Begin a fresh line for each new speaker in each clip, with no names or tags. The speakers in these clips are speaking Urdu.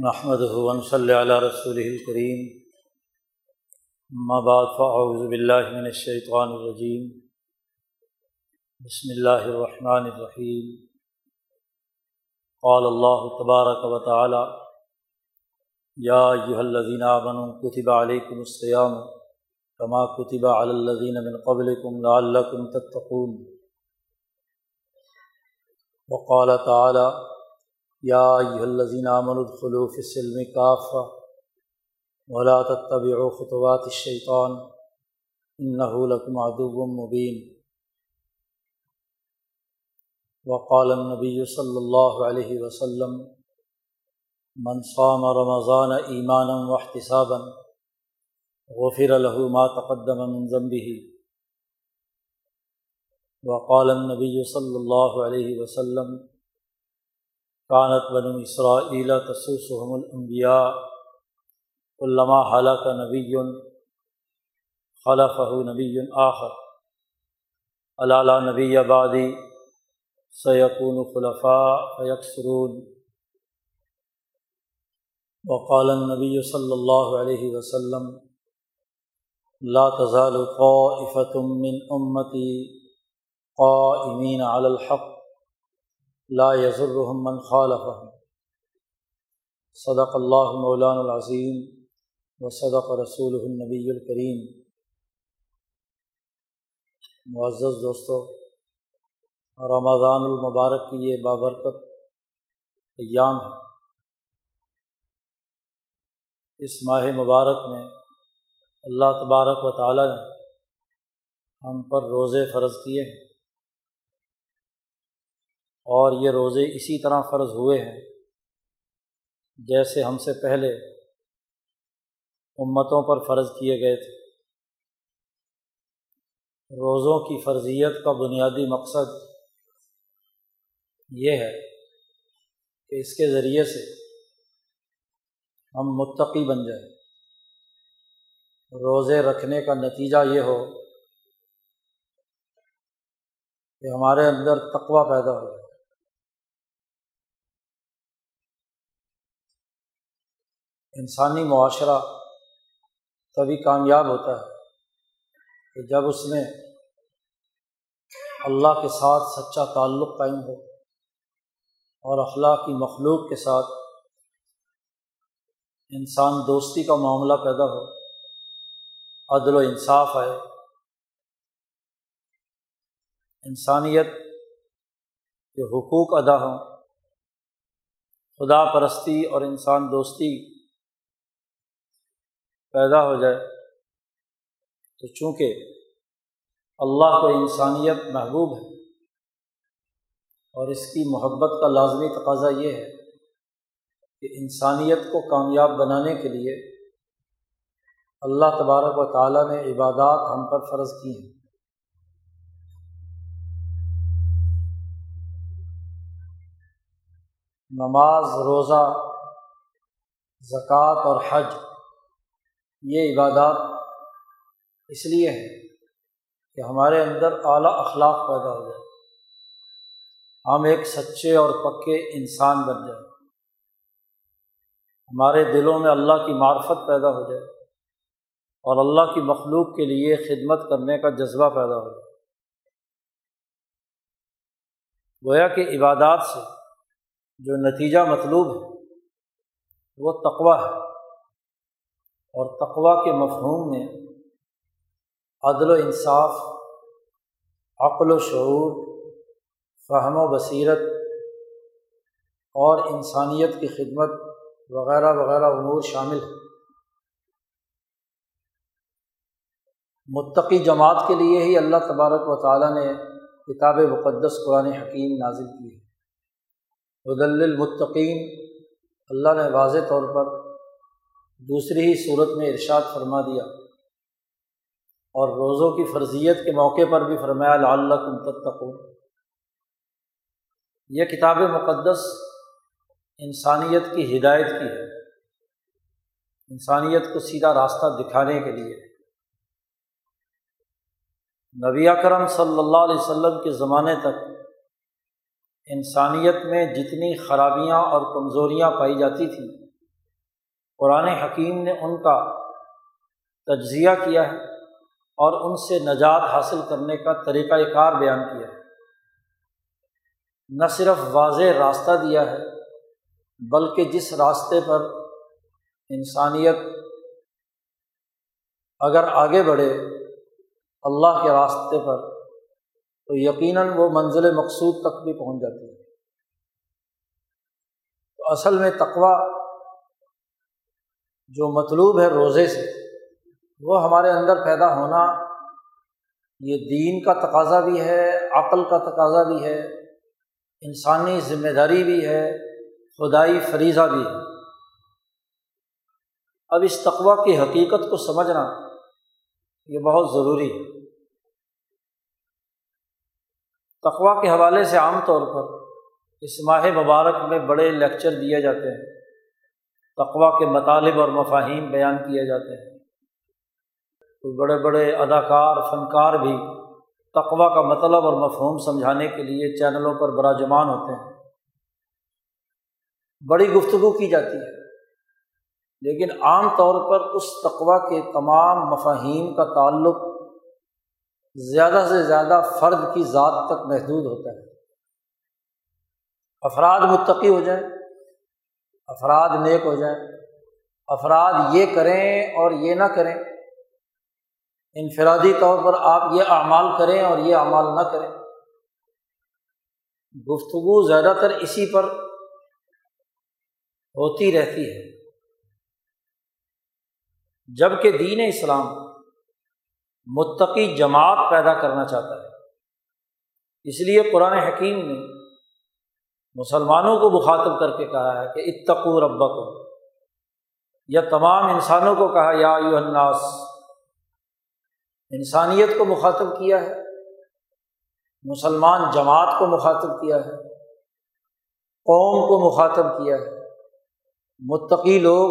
محمد ہُون صلی اللہ رسول الکریم بعد فاعوذ باللہ من الشیطان الرجیم بسم اللہ الرحمن الرحیم قال اللہ تبارک و تعالی یا ایہا الذین آمنوا کتب علیکم الصیام کما کتب علی الذین من قبلکم لعلکم تتقون. وقال تعالی یا الذین آمنوا ادخلوا فی السلم کافہ ولا تتبعوا خطوات الشیطان انه لکم عدو مبین وقال النبی صلی اللہ علیہ وسلم من صام رمضان ایمانا واحتسابا غفر له ما تقدم من ذنبه. وقال النبی صلی اللہ علیہ وسلم کانت بن اسرائیل تسوسحم الانبیاء علامہ حلق نبی خلفہ نبی آخر علالہ نبی آبادی سیقون خلفاء فیکسرون وقال النبی صلی اللہ علیہ وسلم لا تزال قائفة من امتی قائمین علی الحق لا من خالف صدق اللہ مولان العظیم و صدق رسول النبی الکریم معزز دوستو، رمضان المبارک کی یہ بابرکت ایام ہے۔ اس ماہ مبارک میں اللہ تبارک و تعالیٰ نے ہم پر روزے فرض کیے ہیں۔ اور یہ روزے اسی طرح فرض ہوئے ہیں جیسے ہم سے پہلے امتوں پر فرض کیے گئے تھے۔ روزوں کی فرضیت کا بنیادی مقصد یہ ہے کہ اس کے ذریعے سے ہم متقی بن جائیں۔ روزے رکھنے کا نتیجہ یہ ہو کہ ہمارے اندر تقوع پیدا ہو انسانی معاشرہ تبھی کامیاب ہوتا ہے کہ جب اس میں اللہ کے ساتھ سچا تعلق قائم ہو اور اخلاق کی مخلوق کے ساتھ انسان دوستی کا معاملہ پیدا ہو، عدل و انصاف آئے، انسانیت کے حقوق ادا ہوں، خدا پرستی اور انسان دوستی پیدا ہو جائے۔ تو چونکہ اللہ کو انسانیت محبوب ہے اور اس کی محبت کا لازمی تقاضا یہ ہے کہ انسانیت کو کامیاب بنانے کے لیے اللہ تبارک و تعالیٰ نے عبادات ہم پر فرض کی ہیں۔ نماز، روزہ، زکوٰۃ اور حج یہ عبادات اس لیے ہے کہ ہمارے اندر اعلیٰ اخلاق پیدا ہو جائے۔ ہم ایک سچے اور پکے انسان بن جائیں۔ ہمارے دلوں میں اللہ کی معرفت پیدا ہو جائے اور اللہ کی مخلوق کے لیے خدمت کرنے کا جذبہ پیدا ہو جائے۔ گویا کہ عبادات سے جو نتیجہ مطلوب ہے وہ تقوا ہے۔ اور تقوا کے مفہوم میں عدل و انصاف، عقل و شعور، فہم و بصیرت اور انسانیت کی خدمت وغیرہ وغیرہ امور شامل ہیں۔ متقی جماعت کے لیے ہی اللہ تبارک و تعالیٰ نے کتاب مقدس قرآن حکیم نازل کی ہے۔ ردل المطقین اللہ نے واضح طور پر دوسری ہی صورت میں ارشاد فرما دیا۔ اور روزوں کی فرضیت کے موقع پر بھی فرمایا اللہ کم تتقو یہ کتاب مقدس انسانیت کی ہدایت کی ہے۔ انسانیت کو سیدھا راستہ دکھانے کے لیے۔ نبی اکرم صلی اللہ علیہ وسلم کے زمانے تک انسانیت میں جتنی خرابیاں اور کمزوریاں پائی جاتی تھیں قرآن حکیم نے ان کا تجزیہ کیا ہے اور ان سے نجات حاصل کرنے کا طریقۂ کار بیان کیا ہے۔ نہ صرف واضح راستہ دیا ہے، بلکہ جس راستے پر انسانیت اگر آگے بڑھے اللہ کے راستے پر، تو یقیناً وہ منزل مقصود تک بھی پہنچ جاتی ہے۔ تو اصل میں تقوا جو مطلوب ہے روزے سے، وہ ہمارے اندر پیدا ہونا، یہ دین کا تقاضا بھی ہے، عقل کا تقاضا بھی ہے، انسانی ذمہ داری بھی ہے، خدائی فریضہ بھی ہے۔ اب اس تقوا کی حقیقت کو سمجھنا یہ بہت ضروری ہے۔ تقوا کے حوالے سے عام طور پر اس ماہ مبارک میں بڑے لیکچر دیے جاتے ہیں۔ تقوا کے مطالب اور مفاہیم بیان کیے جاتے ہیں۔ کوئی بڑے بڑے اداکار، فنکار بھی تقوا کا مطلب اور مفہوم سمجھانے کے لیے چینلوں پر براجمان ہوتے ہیں۔ بڑی گفتگو کی جاتی ہے، لیکن عام طور پر اس تقوا کے تمام مفاہیم کا تعلق زیادہ سے زیادہ فرد کی ذات تک محدود ہوتا ہے۔ افراد متقی ہو جائیں افراد نیک ہو جائیں، افراد یہ کریں اور یہ نہ کریں۔ انفرادی طور پر آپ یہ اعمال کریں اور یہ اعمال نہ کریں۔ گفتگو زیادہ تر اسی پر ہوتی رہتی ہے۔ جبکہ دین اسلام متقی جماعت پیدا کرنا چاہتا ہے۔ اس لیے قرآن حکیم نے مسلمانوں کو مخاطب کر کے کہا ہے کہ اتقو ربا کو یا تمام انسانوں کو کہا، یا یو الناس۔ انسانیت کو مخاطب کیا ہے، مسلمان جماعت کو مخاطب کیا ہے، قوم کو مخاطب کیا ہے۔ متقی لوگ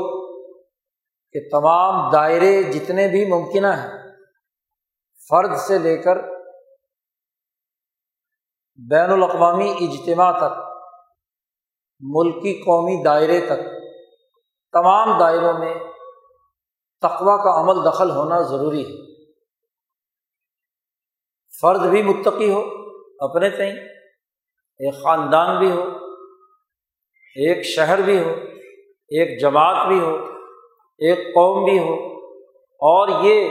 کہ تمام دائرے جتنے بھی ممکنہ ہیں، فرد سے لے کر بین الاقوامی اجتماع تک ملکی قومی دائرے تک، تمام دائروں میں تقوا کا عمل دخل ہونا ضروری ہے۔ فرد بھی متقی ہو، اپنے تئیں، ایک خاندان بھی ہو، ایک شہر بھی ہو، ایک جماعت بھی ہو، ایک قوم بھی ہو۔ اور یہ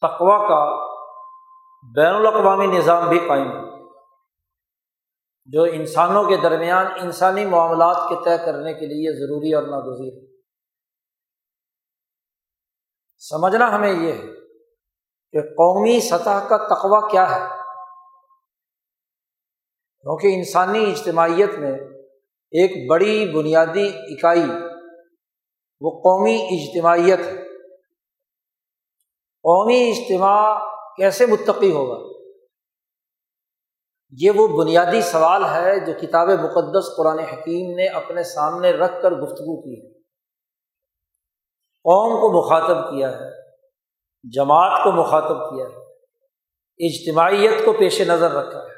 تقوا کا بین الاقوامی نظام بھی قائم ہو۔ جو انسانوں کے درمیان انسانی معاملات کے طے کرنے کے لیے ضروری اور ناگزیر ہے۔ سمجھنا ہمیں یہ ہے کہ قومی سطح کا تقوا کیا ہے۔ کیونکہ انسانی اجتماعیت میں ایک بڑی بنیادی اکائی، وہ قومی اجتماعیت ہے۔ قومی اجتماع کیسے متقی ہوگا؟ یہ وہ بنیادی سوال ہے جو کتاب مقدس قرآن حکیم نے اپنے سامنے رکھ کر گفتگو کی ہے۔ قوم کو مخاطب کیا ہے، جماعت کو مخاطب کیا ہے، اجتماعیت کو پیش نظر رکھا ہے۔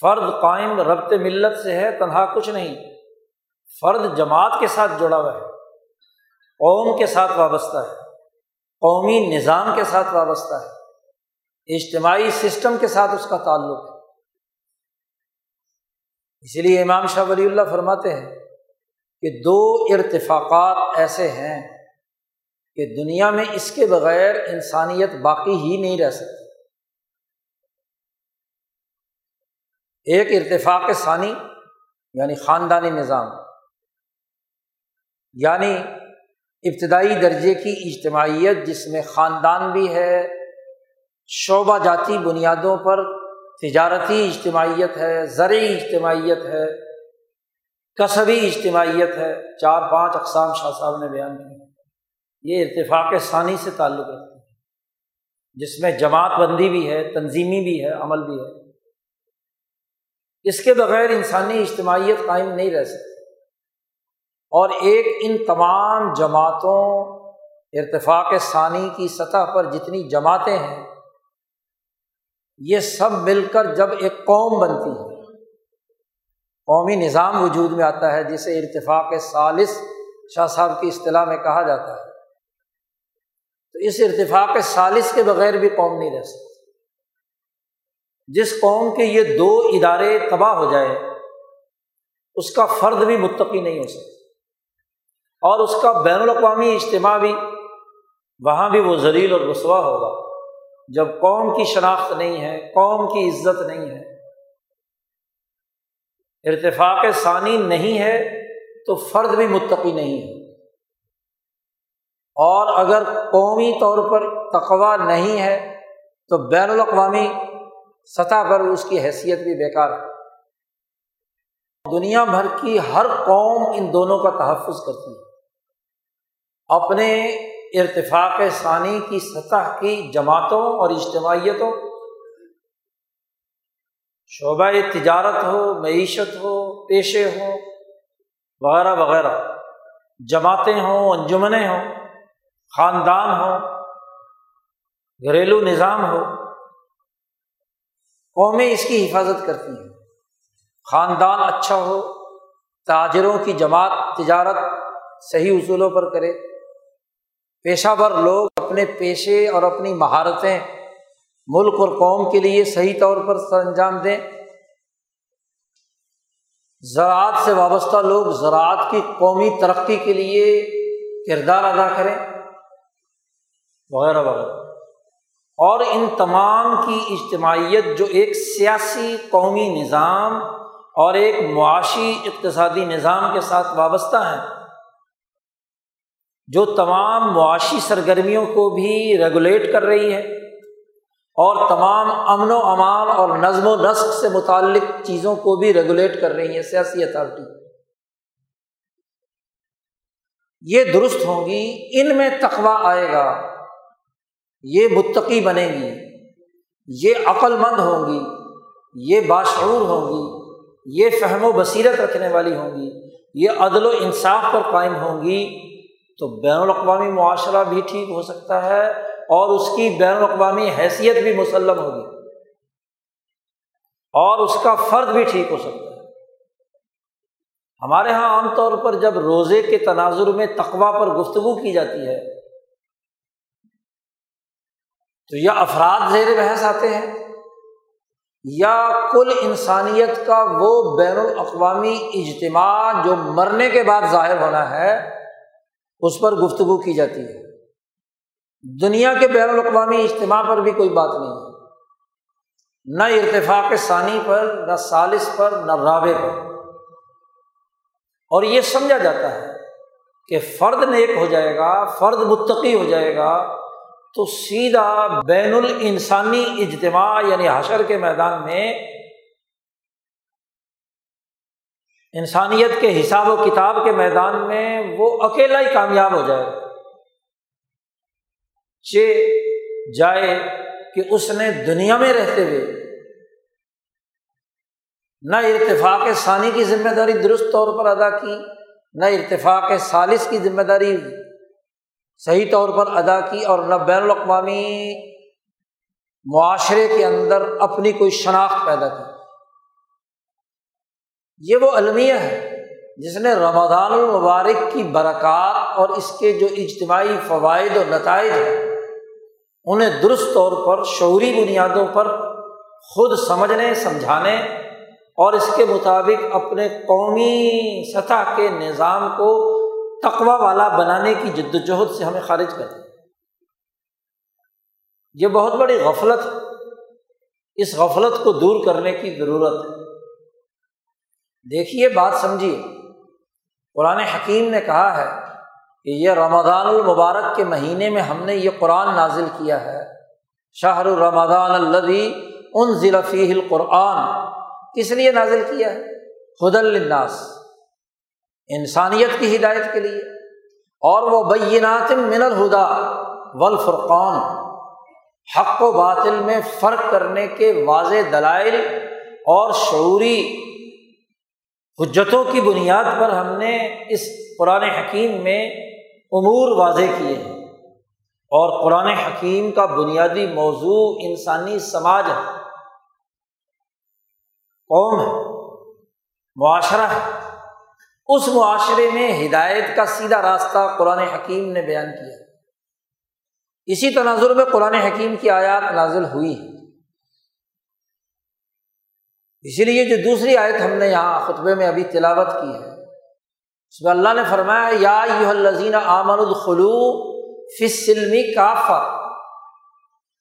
فرد قائم ربط ملت سے ہے، تنہا کچھ نہیں۔ فرد جماعت کے ساتھ جڑا ہوا ہے، قوم کے ساتھ وابستہ ہے۔ قومی نظام کے ساتھ وابستہ ہے۔ اجتماعی سسٹم کے ساتھ اس کا تعلق ہے۔ اسی لیے امام شاہ ولی اللہ فرماتے ہیں کہ دو ارتفاقات ایسے ہیں کہ دنیا میں اس کے بغیر انسانیت باقی ہی نہیں رہ سکتی۔ ایک ارتفاق ثانی یعنی خاندانی نظام یعنی ابتدائی درجے کی اجتماعیت جس میں خاندان بھی ہے شعبہ جاتی بنیادوں پر تجارتی اجتماعیت ہے، زرعی اجتماعیت ہے، کسبی اجتماعیت ہے۔ چار پانچ اقسام شاہ صاحب نے بیان کی یہ اتفاق ثانی سے تعلق رکھتے ہیں۔ جس میں جماعت بندی بھی ہے، تنظیمی بھی ہے، عمل بھی ہے۔ اس کے بغیر انسانی اجتماعیت قائم نہیں رہ سکتی۔ اور ایک ان تمام جماعتوں ارتفاق ثانی کی سطح پر جتنی جماعتیں ہیں یہ سب مل کر جب ایک قوم بنتی ہے۔ قومی نظام وجود میں آتا ہے، جسے ارتفاق سالس شاہ صاحب کی اصطلاح میں کہا جاتا ہے۔ تو اس ارتفاق سالس کے بغیر بھی قوم نہیں رہ سکتی۔ جس قوم کے یہ دو ادارے تباہ ہو جائے اس کا فرد بھی متقی نہیں ہو سکتا۔ اور اس کا بین الاقوامی اجتماع بھی، وہاں بھی وہ زلیل اور رسوا ہوگا۔ جب قوم کی شناخت نہیں ہے، قوم کی عزت نہیں ہے، ارتفاق ثانی نہیں ہے تو فرد بھی متقی نہیں ہے۔ اور اگر قومی طور پر تقوا نہیں ہے تو بین الاقوامی سطح پر اس کی حیثیت بھی بیکار ہے۔ دنیا بھر کی ہر قوم ان دونوں کا تحفظ کرتی ہے۔ اپنے ارتفاق ثانی کی سطح کی جماعتوں اور اجتماعیتوں۔ شعبہ تجارت ہو، معیشت ہو، پیشے ہوں، وغیرہ وغیرہ۔ جماعتیں ہوں، انجمنیں ہوں، خاندان ہوں، گھریلو نظام ہو۔ قومیں اس کی حفاظت کرتی ہیں۔ خاندان اچھا ہو، تاجروں کی جماعت، تجارت صحیح اصولوں پر کرے۔ پیشہ ور لوگ اپنے پیشے اور اپنی مہارتیں ملک اور قوم کے لیے صحیح طور پر سر انجام دیں۔ زراعت سے وابستہ لوگ زراعت کی قومی ترقی کے لیے کردار ادا کریں۔ وغیرہ وغیرہ۔ اور ان تمام کی اجتماعیت جو ایک سیاسی قومی نظام اور ایک معاشی اقتصادی نظام کے ساتھ وابستہ ہیں جو تمام معاشی سرگرمیوں کو بھی ریگولیٹ کر رہی ہے اور تمام امن و امان اور نظم و نسق سے متعلق چیزوں کو بھی ریگولیٹ کر رہی ہے سیاسی اتھارٹی یہ درست ہوں گی، ان میں تقوا آئے گا، یہ متقی بنے گی، یہ عقل مند ہوں گی، یہ باشعور ہوں گی، یہ فہم و بصیرت رکھنے والی ہوں گی، یہ عدل و انصاف پر قائم ہوں گی۔ تو بین الاقوامی معاشرہ بھی ٹھیک ہو سکتا ہے اور اس کی بین الاقوامی حیثیت بھی مسلم ہوگی اور اس کا فرد بھی ٹھیک ہو سکتا ہے۔ ہمارے یہاں عام طور پر جب روزے کے تناظر میں تقوا پر گفتگو کی جاتی ہے، تو یا افراد زیر بحث آتے ہیں یا کل انسانیت کا وہ بین الاقوامی اجتماع جو مرنے کے بعد ظاہر ہونا ہے اس پر گفتگو کی جاتی ہے۔ دنیا کے بین الاقوامی اجتماع پر بھی کوئی بات نہیں ہے۔ نہ ارتفاق ثانی پر، نہ سالس پر، نہ رابع پر۔ اور یہ سمجھا جاتا ہے کہ فرد نیک ہو جائے گا، فرد متقی ہو جائے گا، تو سیدھا بین الانسانی اجتماع یعنی حشر کے میدان میں انسانیت کے حساب و کتاب کے میدان میں وہ اکیلا ہی کامیاب ہو جائے چ جائے کہ اس نے دنیا میں رہتے ہوئے نہ ارتفاق ثانی کی ذمہ داری درست طور پر ادا کی، نہ ارتفاق سالس کی ذمہ داری صحیح طور پر ادا کی اور نہ بین الاقوامی معاشرے کے اندر اپنی کوئی شناخت پیدا کی۔ یہ وہ المیہ ہے جس نے رمضان المبارک کی برکات اور اس کے جو اجتماعی فوائد و نتائج ہیں، انہیں درست طور پر شعوری بنیادوں پر خود سمجھنے، سمجھانے اور اس کے مطابق اپنے قومی سطح کے نظام کو تقوا والا بنانے کی جد وجہد سے ہمیں خارج کر دیں یہ بہت بڑی غفلت اس غفلت کو دور کرنے کی ضرورت ہے۔ دیکھیے بات سمجھیے۔ قرآن حکیم نے کہا ہے کہ یہ رمضان المبارک کے مہینے میں ہم نے یہ قرآن نازل کیا ہے۔ شاہر الرمضان الدی ان ضلفی القرآن۔ کس لیے نازل کیا ہے؟ خد الناس انسانیت کی ہدایت کے لیے۔ اور وہ بینات من الہدا والفرقان، حق و باطل میں فرق کرنے کے واضح دلائل اور شعوری حجتوں کی بنیاد پر ہم نے اس قرآن حکیم میں امور واضح کیے ہیں۔ اور قرآن حکیم کا بنیادی موضوع انسانی سماج ہے۔ قوم ہے۔ معاشرہ ہے۔ اس معاشرے میں ہدایت کا سیدھا راستہ قرآن حکیم نے بیان کیا۔ اسی تناظر میں قرآن حکیم کی آیات نازل ہوئی ہے اسی لیے جو دوسری آیت ہم نے یہاں خطبے میں ابھی تلاوت کی ہے، اس میں اللہ نے فرمایا، یا یو الزین آمن الخلو فسلمی کافا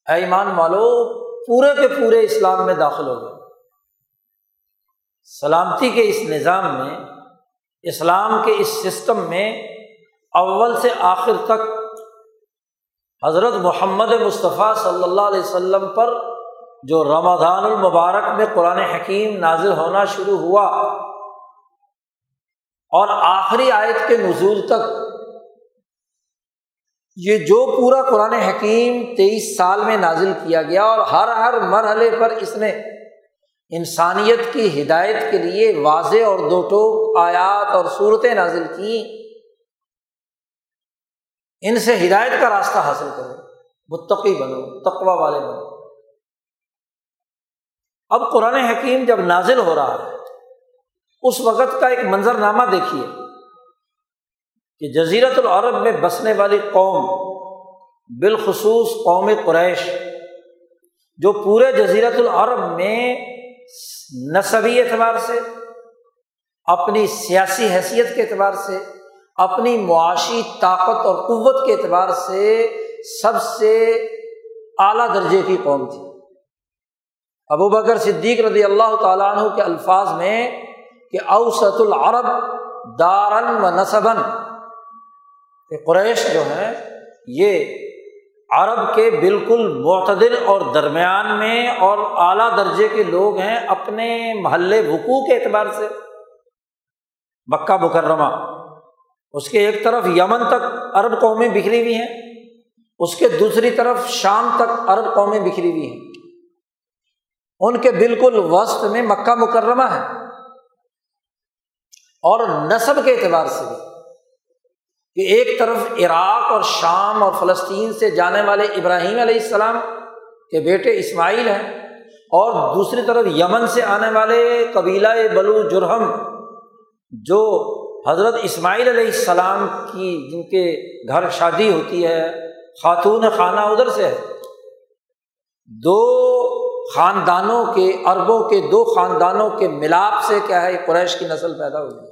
ایمان والو، پورے کے پورے اسلام میں داخل ہو گئے۔ سلامتی کے اس نظام میں، اسلام کے اس سسٹم میں اول سے آخر تک حضرت محمد مصطفیٰ صلی اللہ علیہ وسلم پر جو رمضان المبارک میں قرآن حکیم نازل ہونا شروع ہوا اور آخری آیت کے نزول تک، یہ جو پورا قرآن حکیم تیئیس سال میں نازل کیا گیا اور ہر ہر مرحلے پر اس نے انسانیت کی ہدایت کے لیے واضح اور دو ٹوک آیات اور صورتیں نازل کی ان سے ہدایت کا راستہ حاصل کرو، متقی بنو تقوا والے بنو۔ اب قرآن حکیم جب نازل ہو رہا ہے، اس وقت کا ایک منظر نامہ دیکھیے کہ جزیرت العرب میں بسنے والی قوم، بالخصوص قوم قریش، جو پورے جزیرت العرب میں نصبی اعتبار سے، اپنی سیاسی حیثیت کے اعتبار سے، اپنی معاشی طاقت اور قوت کے اعتبار سے سب سے اعلیٰ درجے کی قوم تھی۔ ابو بکر صدیق رضی اللہ تعالیٰ عنہ کے الفاظ میں کہ اوسط العرب دارن و نصبن کہ قریش جو ہیں، یہ عرب کے بالکل معتدل اور درمیان میں اور اعلیٰ درجے کے لوگ ہیں اپنے محلے وقوع کے اعتبار سے۔ مکہ مکرمہ، اس کے ایک طرف یمن تک عرب قومیں بکھری ہوئی ہیں، اس کے دوسری طرف شام تک عرب قومیں بکھری ہوئی ہیں۔ ان کے بالکل وسط میں مکہ مکرمہ ہے۔ اور نصب کے اعتبار سے بھی کہ ایک طرف عراق اور شام اور فلسطین سے جانے والے ابراہیم علیہ السلام کے بیٹے اسماعیل ہیں، اور دوسری طرف یمن سے آنے والے قبیلہ بلو جرہم جو حضرت اسماعیل علیہ السلام کی جن کے گھر شادی ہوتی ہے، خاتون خانہ ادھر سے ہے۔ دو خاندانوں کے اربوں کے دو خاندانوں کے ملاپ سے کیا ہے، قریش کی نسل پیدا ہوئی ہے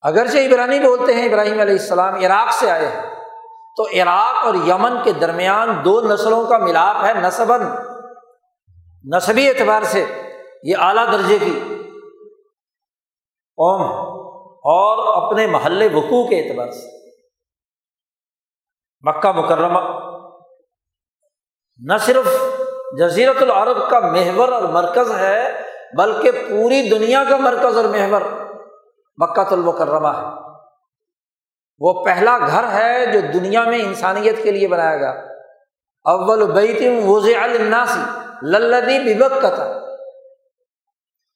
اگرچہ عبرانی بولتے ہیں، ابراہیم علیہ السلام عراق سے آئے ہیں، تو عراق اور یمن کے درمیان دو نسلوں کا ملاپ ہے نصبن نصبی اعتبار سے یہ اعلیٰ درجے کی قوم اور اپنے محلے وقوع کے اعتبار سے۔ مکہ مکرمہ نہ صرف جزیرت العرب کا محور اور مرکز ہے، بلکہ پوری دنیا کا مرکز اور محور مکہ المکرمہ ہے۔ وہ پہلا گھر ہے جو دنیا میں انسانیت کے لیے بنایا گیا۔ اول بیتم وز الناسی للدی ببک کا تھا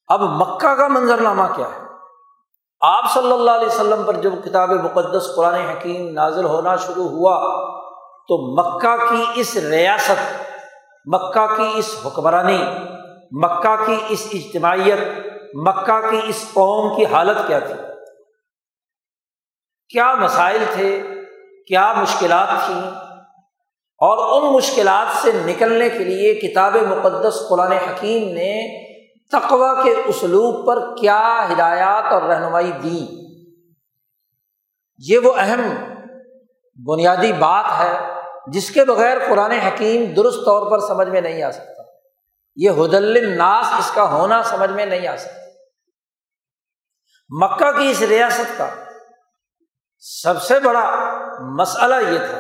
اب مکہ کا منظرنامہ کیا ہے؟ آپ صلی اللہ علیہ وسلم پر جب کتاب مقدس قرآن حکیم نازل ہونا شروع ہوا تو مکہ کی اس ریاست، مکہ کی اس حکمرانی، مکہ کی اس اجتماعیت، مکہ کی اس قوم کی حالت کیا تھی؟ کیا مسائل تھے؟ کیا مشکلات تھیں؟ اور ان مشکلات سے نکلنے کے لیے کتاب مقدس قرآن حکیم نے تقوا کے اسلوب پر کیا ہدایات اور رہنمائی دی؟ یہ وہ اہم بنیادی بات ہے جس کے بغیر قرآن حکیم درست طور پر سمجھ میں نہیں آ سکتا۔ یہ حدل ناس اس کا ہونا سمجھ میں نہیں آ سکتا۔ مکہ کی اس ریاست کا سب سے بڑا مسئلہ یہ تھا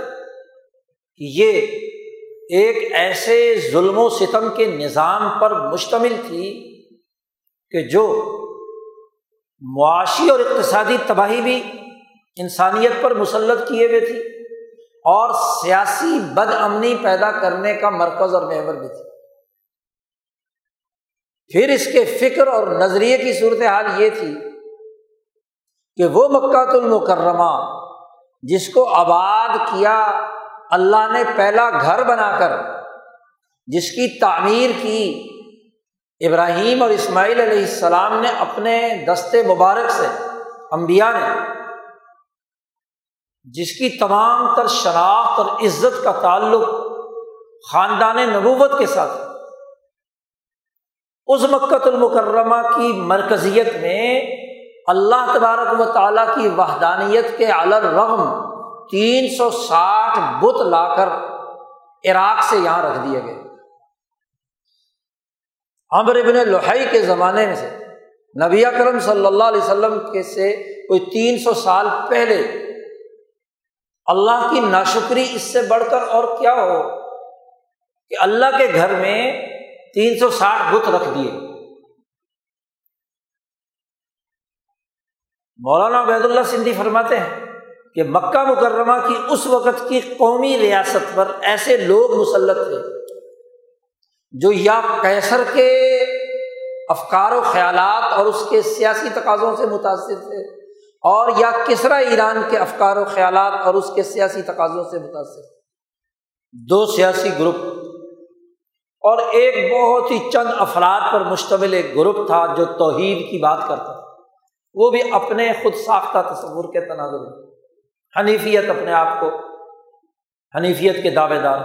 کہ یہ ایک ایسے ظلم و ستم کے نظام پر مشتمل تھی کہ جو معاشی اور اقتصادی تباہی بھی انسانیت پر مسلط کیے ہوئے تھی۔ اور سیاسی بد امنی پیدا کرنے کا مرکز اور محور بھی تھی۔ پھر اس کے فکر اور نظریے کی صورت حال یہ تھی کہ وہ مکہ المکرمہ جس کو آباد کیا اللہ نے پہلا گھر بنا کر، جس کی تعمیر کی، ابراہیم اور اسماعیل علیہ السلام نے اپنے دستے مبارک سے امبیا نے جس کی تمام تر شناخت اور عزت کا تعلق خاندان نبوت کے ساتھ اس مکت المکرمہ کی مرکزیت میں اللہ تبارک و تعالیٰ کی وحدانیت کے علر رغم تین سو ساٹھ بت لا کر عراق سے یہاں رکھ دیے گئے۔ امر ابن لوہائی کے زمانے میں سے نبی کرم صلی اللہ علیہ وسلم کے سے کوئی تین سو سال پہلے اللہ کی ناشکری اس سے بڑھ کر اور کیا ہو؟ کہ اللہ کے گھر میں تین سو ساٹھ بت رکھ دیے۔ مولانا عبید اللہ سندھی فرماتے ہیں کہ مکہ مکرمہ کی اس وقت کی قومی ریاست پر ایسے لوگ مسلط تھے جو یا کیسر کے افکار و خیالات اور اس کے سیاسی تقاضوں سے متاثر تھے۔ اور یا کسرا ایران کے افکار و خیالات اور اس کے سیاسی تقاضوں سے متاثر۔ دو سیاسی گروپ۔ اور ایک بہت ہی چند افراد پر مشتمل ایک گروپ تھا جو توحید کی بات کرتا تھا۔ وہ بھی اپنے خود ساختہ تصور کے تناظر میں۔ حنیفیت اپنے آپ کو حنیفیت کے دعوے دار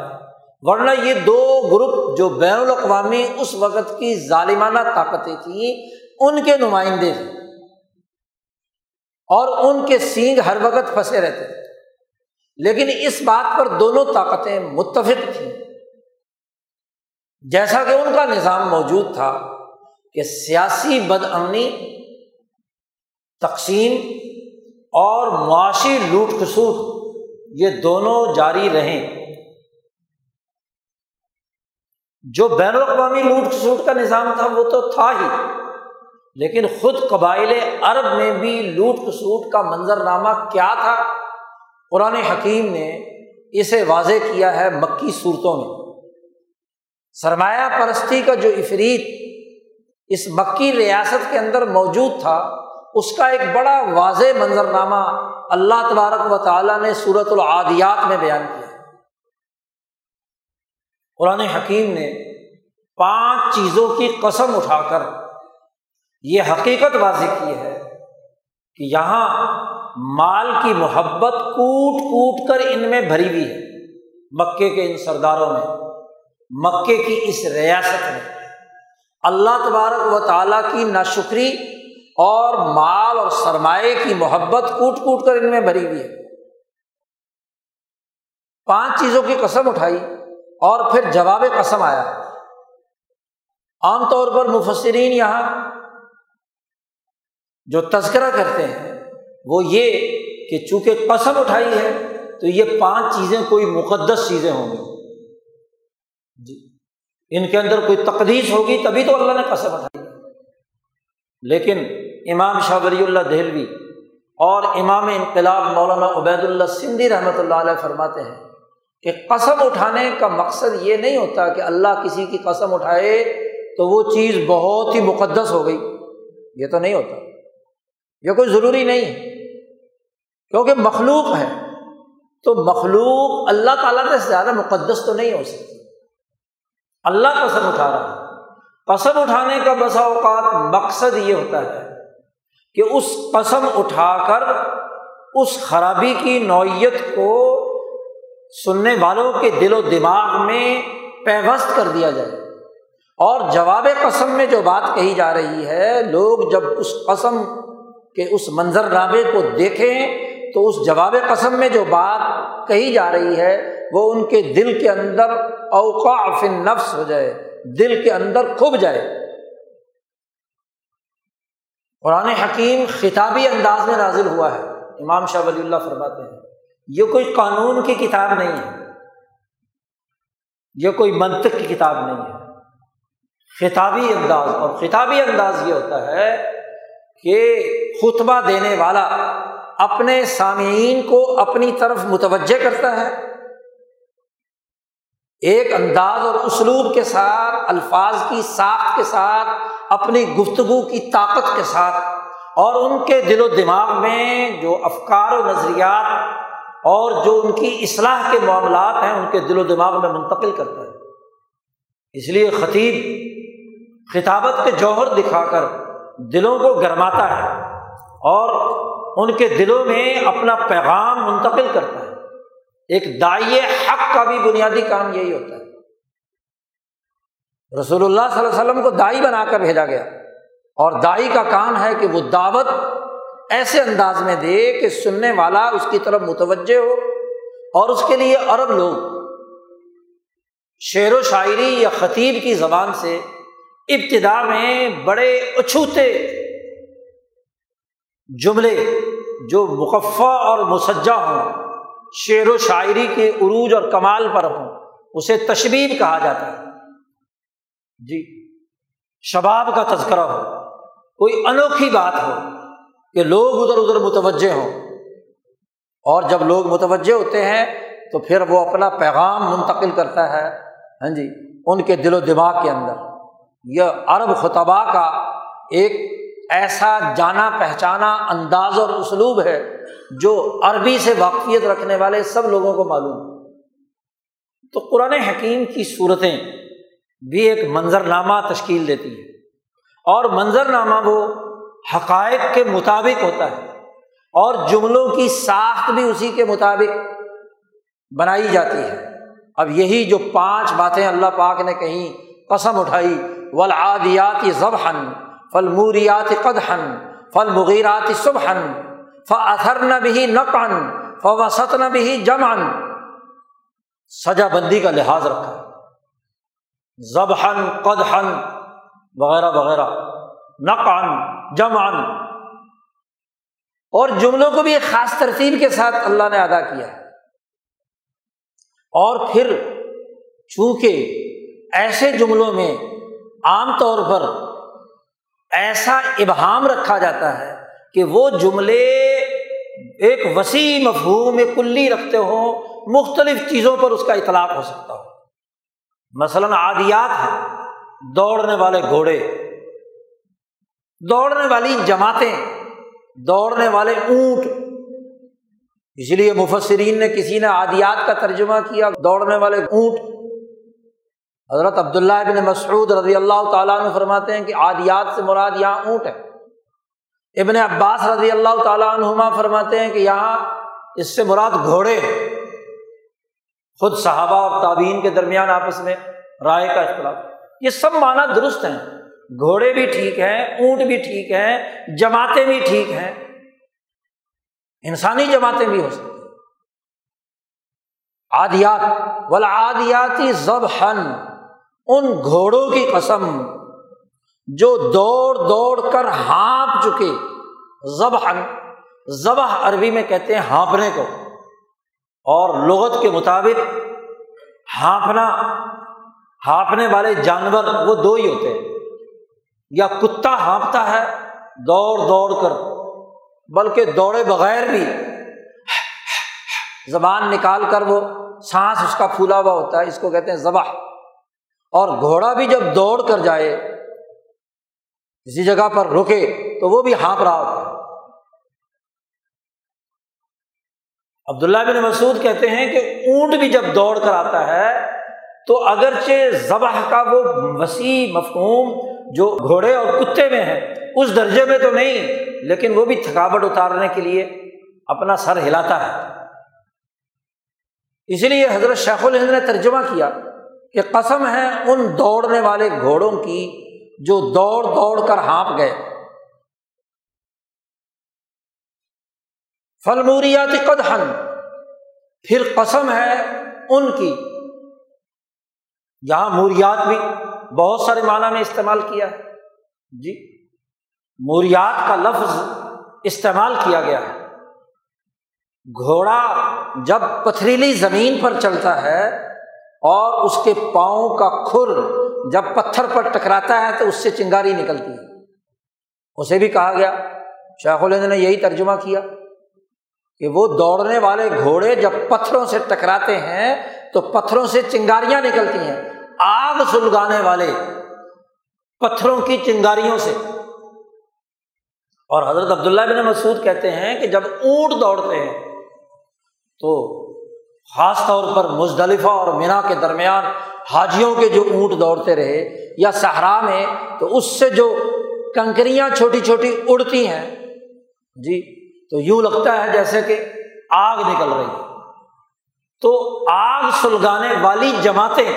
ورنہ یہ دو گروپ جو بین الاقوامی اس وقت کی ظالمانہ طاقتیں تھیں ان کے نمائندے تھے۔ اور ان کے سینگ ہر وقت پھنسے رہتے تھے۔ لیکن اس بات پر دونوں طاقتیں متفق تھیں۔ جیسا کہ ان کا نظام موجود تھا کہ سیاسی بد امنی، تقسیم اور معاشی لوٹ کسوٹ یہ دونوں جاری رہیں۔ جو بین الاقوامی لوٹ کسوٹ کا نظام تھا، وہ تو تھا ہی۔ لیکن خود قبائل عرب میں بھی لوٹ کسوٹ کا منظر نامہ کیا تھا؟ قرآن حکیم نے اسے واضح کیا ہے مکی صورتوں میں۔ سرمایہ پرستی کا جو افریت اس مکی ریاست کے اندر موجود تھا، اس کا ایک بڑا واضح منظر نامہ اللہ تبارک و تعالیٰ نے صورت العادیات میں بیان کیا۔ قرآن حکیم نے پانچ چیزوں کی قسم اٹھا کر یہ حقیقت واضح کی ہے کہ یہاں مال کی محبت کوٹ کوٹ کر ان میں بھری ہوئی ہے۔ مکے کے ان سرداروں میں، مکے کی اس ریاست میں۔ اللہ تبارک و تعالیٰ کی ناشکری اور مال اور سرمایہ کی محبت کوٹ کوٹ کر ان میں بھری ہوئی ہے۔ پانچ چیزوں کی قسم اٹھائی اور پھر جواب قسم آیا۔ عام طور پر مفسرین یہاں جو تذکرہ کرتے ہیں، وہ یہ کہ چونکہ قسم اٹھائی ہے، تو یہ پانچ چیزیں کوئی مقدس چیزیں ہوں گی۔ جی۔ ان کے اندر کوئی تقدیس ہوگی، تبھی تو اللہ نے قسم اٹھائی۔ لیکن امام شاہ ولی اللہ دہلوی اور امام انقلاب مولانا عبید اللہ سندھی رحمۃ اللہ علیہ فرماتے ہیں کہ قسم اٹھانے کا مقصد یہ نہیں ہوتا کہ اللہ کسی کی قسم اٹھائے تو وہ چیز بہت ہی مقدس ہو گئی۔ یہ تو نہیں ہوتا۔ یہ کوئی ضروری نہیں ہے۔ کیونکہ مخلوق ہے۔ تو مخلوق اللہ تعالیٰ سے زیادہ مقدس تو نہیں ہو سکتی۔ اللہ قسم اٹھا رہا ہے۔ قسم اٹھانے کا بسا اوقات مقصد یہ ہوتا ہے کہ اس قسم اٹھا کر اس خرابی کی نوعیت کو سننے والوں کے دل و دماغ میں پیوست کر دیا جائے۔ اور جواب قسم میں جو بات کہی جا رہی ہے، لوگ جب اس قسم کے اس منظر نامے کو دیکھیں تو اس جواب قسم میں جو بات کہی جا رہی ہے، وہ ان کے دل کے اندر اوقاف نفس ہو جائے، دل کے اندر کھب جائے۔ قرآن حکیم خطابی انداز میں نازل ہوا ہے۔ امام شاہ ولی اللہ فرماتے ہیں، یہ کوئی قانون کی کتاب نہیں ہے۔ یہ کوئی منطق کی کتاب نہیں ہے۔ خطابی انداز، اور خطابی انداز یہ ہوتا ہے کہ خطبہ دینے والا اپنے سامعین کو اپنی طرف متوجہ کرتا ہے۔ ایک انداز اور اسلوب کے ساتھ، الفاظ کی ساخت کے ساتھ، اپنی گفتگو کی طاقت کے ساتھ اور ان کے دل و دماغ میں جو افکار و نظریات اور جو ان کی اصلاح کے معاملات ہیں، ان کے دل و دماغ میں منتقل کرتا ہے۔ اس لیے خطیب خطابت کے جوہر دکھا کر دلوں کو گرماتا ہے۔ اور ان کے دلوں میں اپنا پیغام منتقل کرتا ہے۔ ایک دائی حق کا بھی بنیادی کام یہی ہوتا ہے۔ رسول اللہ صلی اللہ علیہ وسلم کو دائی بنا کر بھیجا گیا۔ اور دائی کا کام ہے کہ وہ دعوت ایسے انداز میں دے کہ سننے والا اس کی طرف متوجہ ہو اور اس کے لیے عرب لوگ شعر و شاعری یا خطیب کی زبان سے ابتدا میں بڑے اچھوتے جملے جو مقفع اور مسجہ ہوں، شعر و شاعری کے عروج اور کمال پر ہوں، اسے تشبیب کہا جاتا ہے۔ جی شباب کا تذکرہ ہو، کوئی انوکھی بات ہو کہ لوگ ادھر ادھر متوجہ ہوں۔ اور جب لوگ متوجہ ہوتے ہیں تو پھر وہ اپنا پیغام منتقل کرتا ہے ہاں جی ان کے دل و دماغ کے اندر۔ یہ عرب خطبہ کا ایک ایسا جانا پہچانا انداز اور اسلوب ہے جو عربی سے واقفیت رکھنے والے سب لوگوں کو معلوم تو قرآن حکیم کی صورتیں بھی ایک منظرنامہ تشکیل دیتی ہیں۔ اور منظرنامہ وہ حقائق کے مطابق ہوتا ہے اور جملوں کی ساخت بھی اسی کے مطابق بنائی جاتی ہے۔ اب یہی جو پانچ باتیں اللہ پاک نے کہیں قسم اٹھائی ولادیاتی ضبحن فل موریات قدحن فل مغیرات صبحن فر نہ بھی نقن فوسط نہ بھی جمن سجا بندی کا لحاظ رکھا۔ ضبحن قدحن وغیرہ وغیرہ۔ نقن جمان اور جملوں کو بھی ایک خاص ترتیب کے ساتھ اللہ نے ادا کیا۔ ہے اور پھر چونکہ ایسے جملوں میں عام طور پر ایسا ابہام رکھا جاتا ہے کہ وہ جملے ایک وسیع مفہوم کلی رکھتے ہوں، مختلف چیزوں پر اس کا اطلاق ہو سکتا ہو۔ مثلاً عادیات ہے دوڑنے والے گھوڑے، دوڑنے والی جماعتیں، دوڑنے والے اونٹ۔ اس لیے مفسرین نے کسی نے عادیات کا ترجمہ کیا، دوڑنے والے اونٹ۔ حضرت عبداللہ ابن مسعود رضی اللہ تعالیٰ نے فرماتے ہیں کہ آدیات سے مراد یہاں اونٹ ہے۔ ابن عباس رضی اللہ تعالیٰ عنہما فرماتے ہیں کہ یہاں اس سے مراد گھوڑے خود صحابہ اور تعبین کے درمیان آپس میں رائے کا اختلاف۔ یہ سب معنی درست ہیں۔ گھوڑے بھی ٹھیک ہیں، اونٹ بھی ٹھیک ہیں، جماعتیں بھی ٹھیک ہیں۔ انسانی جماعتیں بھی ہو سکتی آدیات ولا آدیاتی ضب ان گھوڑوں کی قسم جو دوڑ دوڑ کر ہانپ چکے۔ ذبح ذبح عربی میں کہتے ہیں ہانپنے کو۔ اور لغت کے مطابق ہانپنا، ہانپنے والے جانور وہ دو ہی ہوتے ہیں۔ یا کتا ہانپتا ہے دوڑ دوڑ کر، بلکہ دوڑے بغیر بھی۔ زبان نکال کر وہ سانس اس کا پھولا ہوا ہوتا ہے، اس کو کہتے ہیں ذبح۔ اور گھوڑا بھی جب دوڑ کر جائے، کسی جگہ پر رکے تو وہ بھی ہانپ رہا ہوتا ہے۔ عبداللہ بن مسعود کہتے ہیں کہ اونٹ بھی جب دوڑ کر آتا ہے تو اگرچہ ذبح کا وہ وسیع مفہوم جو گھوڑے اور کتے میں ہے، اس درجے میں تو نہیں، لیکن وہ بھی تھکاوٹ اتارنے کے لیے اپنا سر ہلاتا ہے۔ اس لیے حضرت شیخ الہند نے ترجمہ کیا کہ قسم ہے ان دوڑنے والے گھوڑوں کی جو دوڑ دوڑ کر ہانپ گئے۔ فل موریات قدہن پھر قسم ہے ان کی۔ یہاں موریات بھی بہت سارے معنی میں استعمال کیا ہے۔ جی موریات کا لفظ استعمال کیا گیا ہے۔ گھوڑا جب پتھریلی زمین پر چلتا ہے اور اس کے پاؤں کا کھر جب پتھر پر ٹکراتا ہے تو اس سے چنگاری نکلتی ہے۔ اسے بھی کہا گیا، شیخ الند نے یہی ترجمہ کیا کہ وہ دوڑنے والے گھوڑے جب پتھروں سے ٹکراتے ہیں تو پتھروں سے چنگاریاں نکلتی ہیں۔ آگ سلگانے والے پتھروں کی چنگاریوں سے۔ اور حضرت عبداللہ بن مسعود کہتے ہیں کہ جب اونٹ دوڑتے ہیں تو خاص طور پر مزدلفہ اور مینا کے درمیان حاجیوں کے جو اونٹ دوڑتے رہے یا صحرا میں، تو اس سے جو کنکریاں چھوٹی چھوٹی اڑتی ہیں جی تو یوں لگتا ہے جیسے کہ آگ نکل رہی ہے۔ تو آگ سلگانے والی جماعتیں،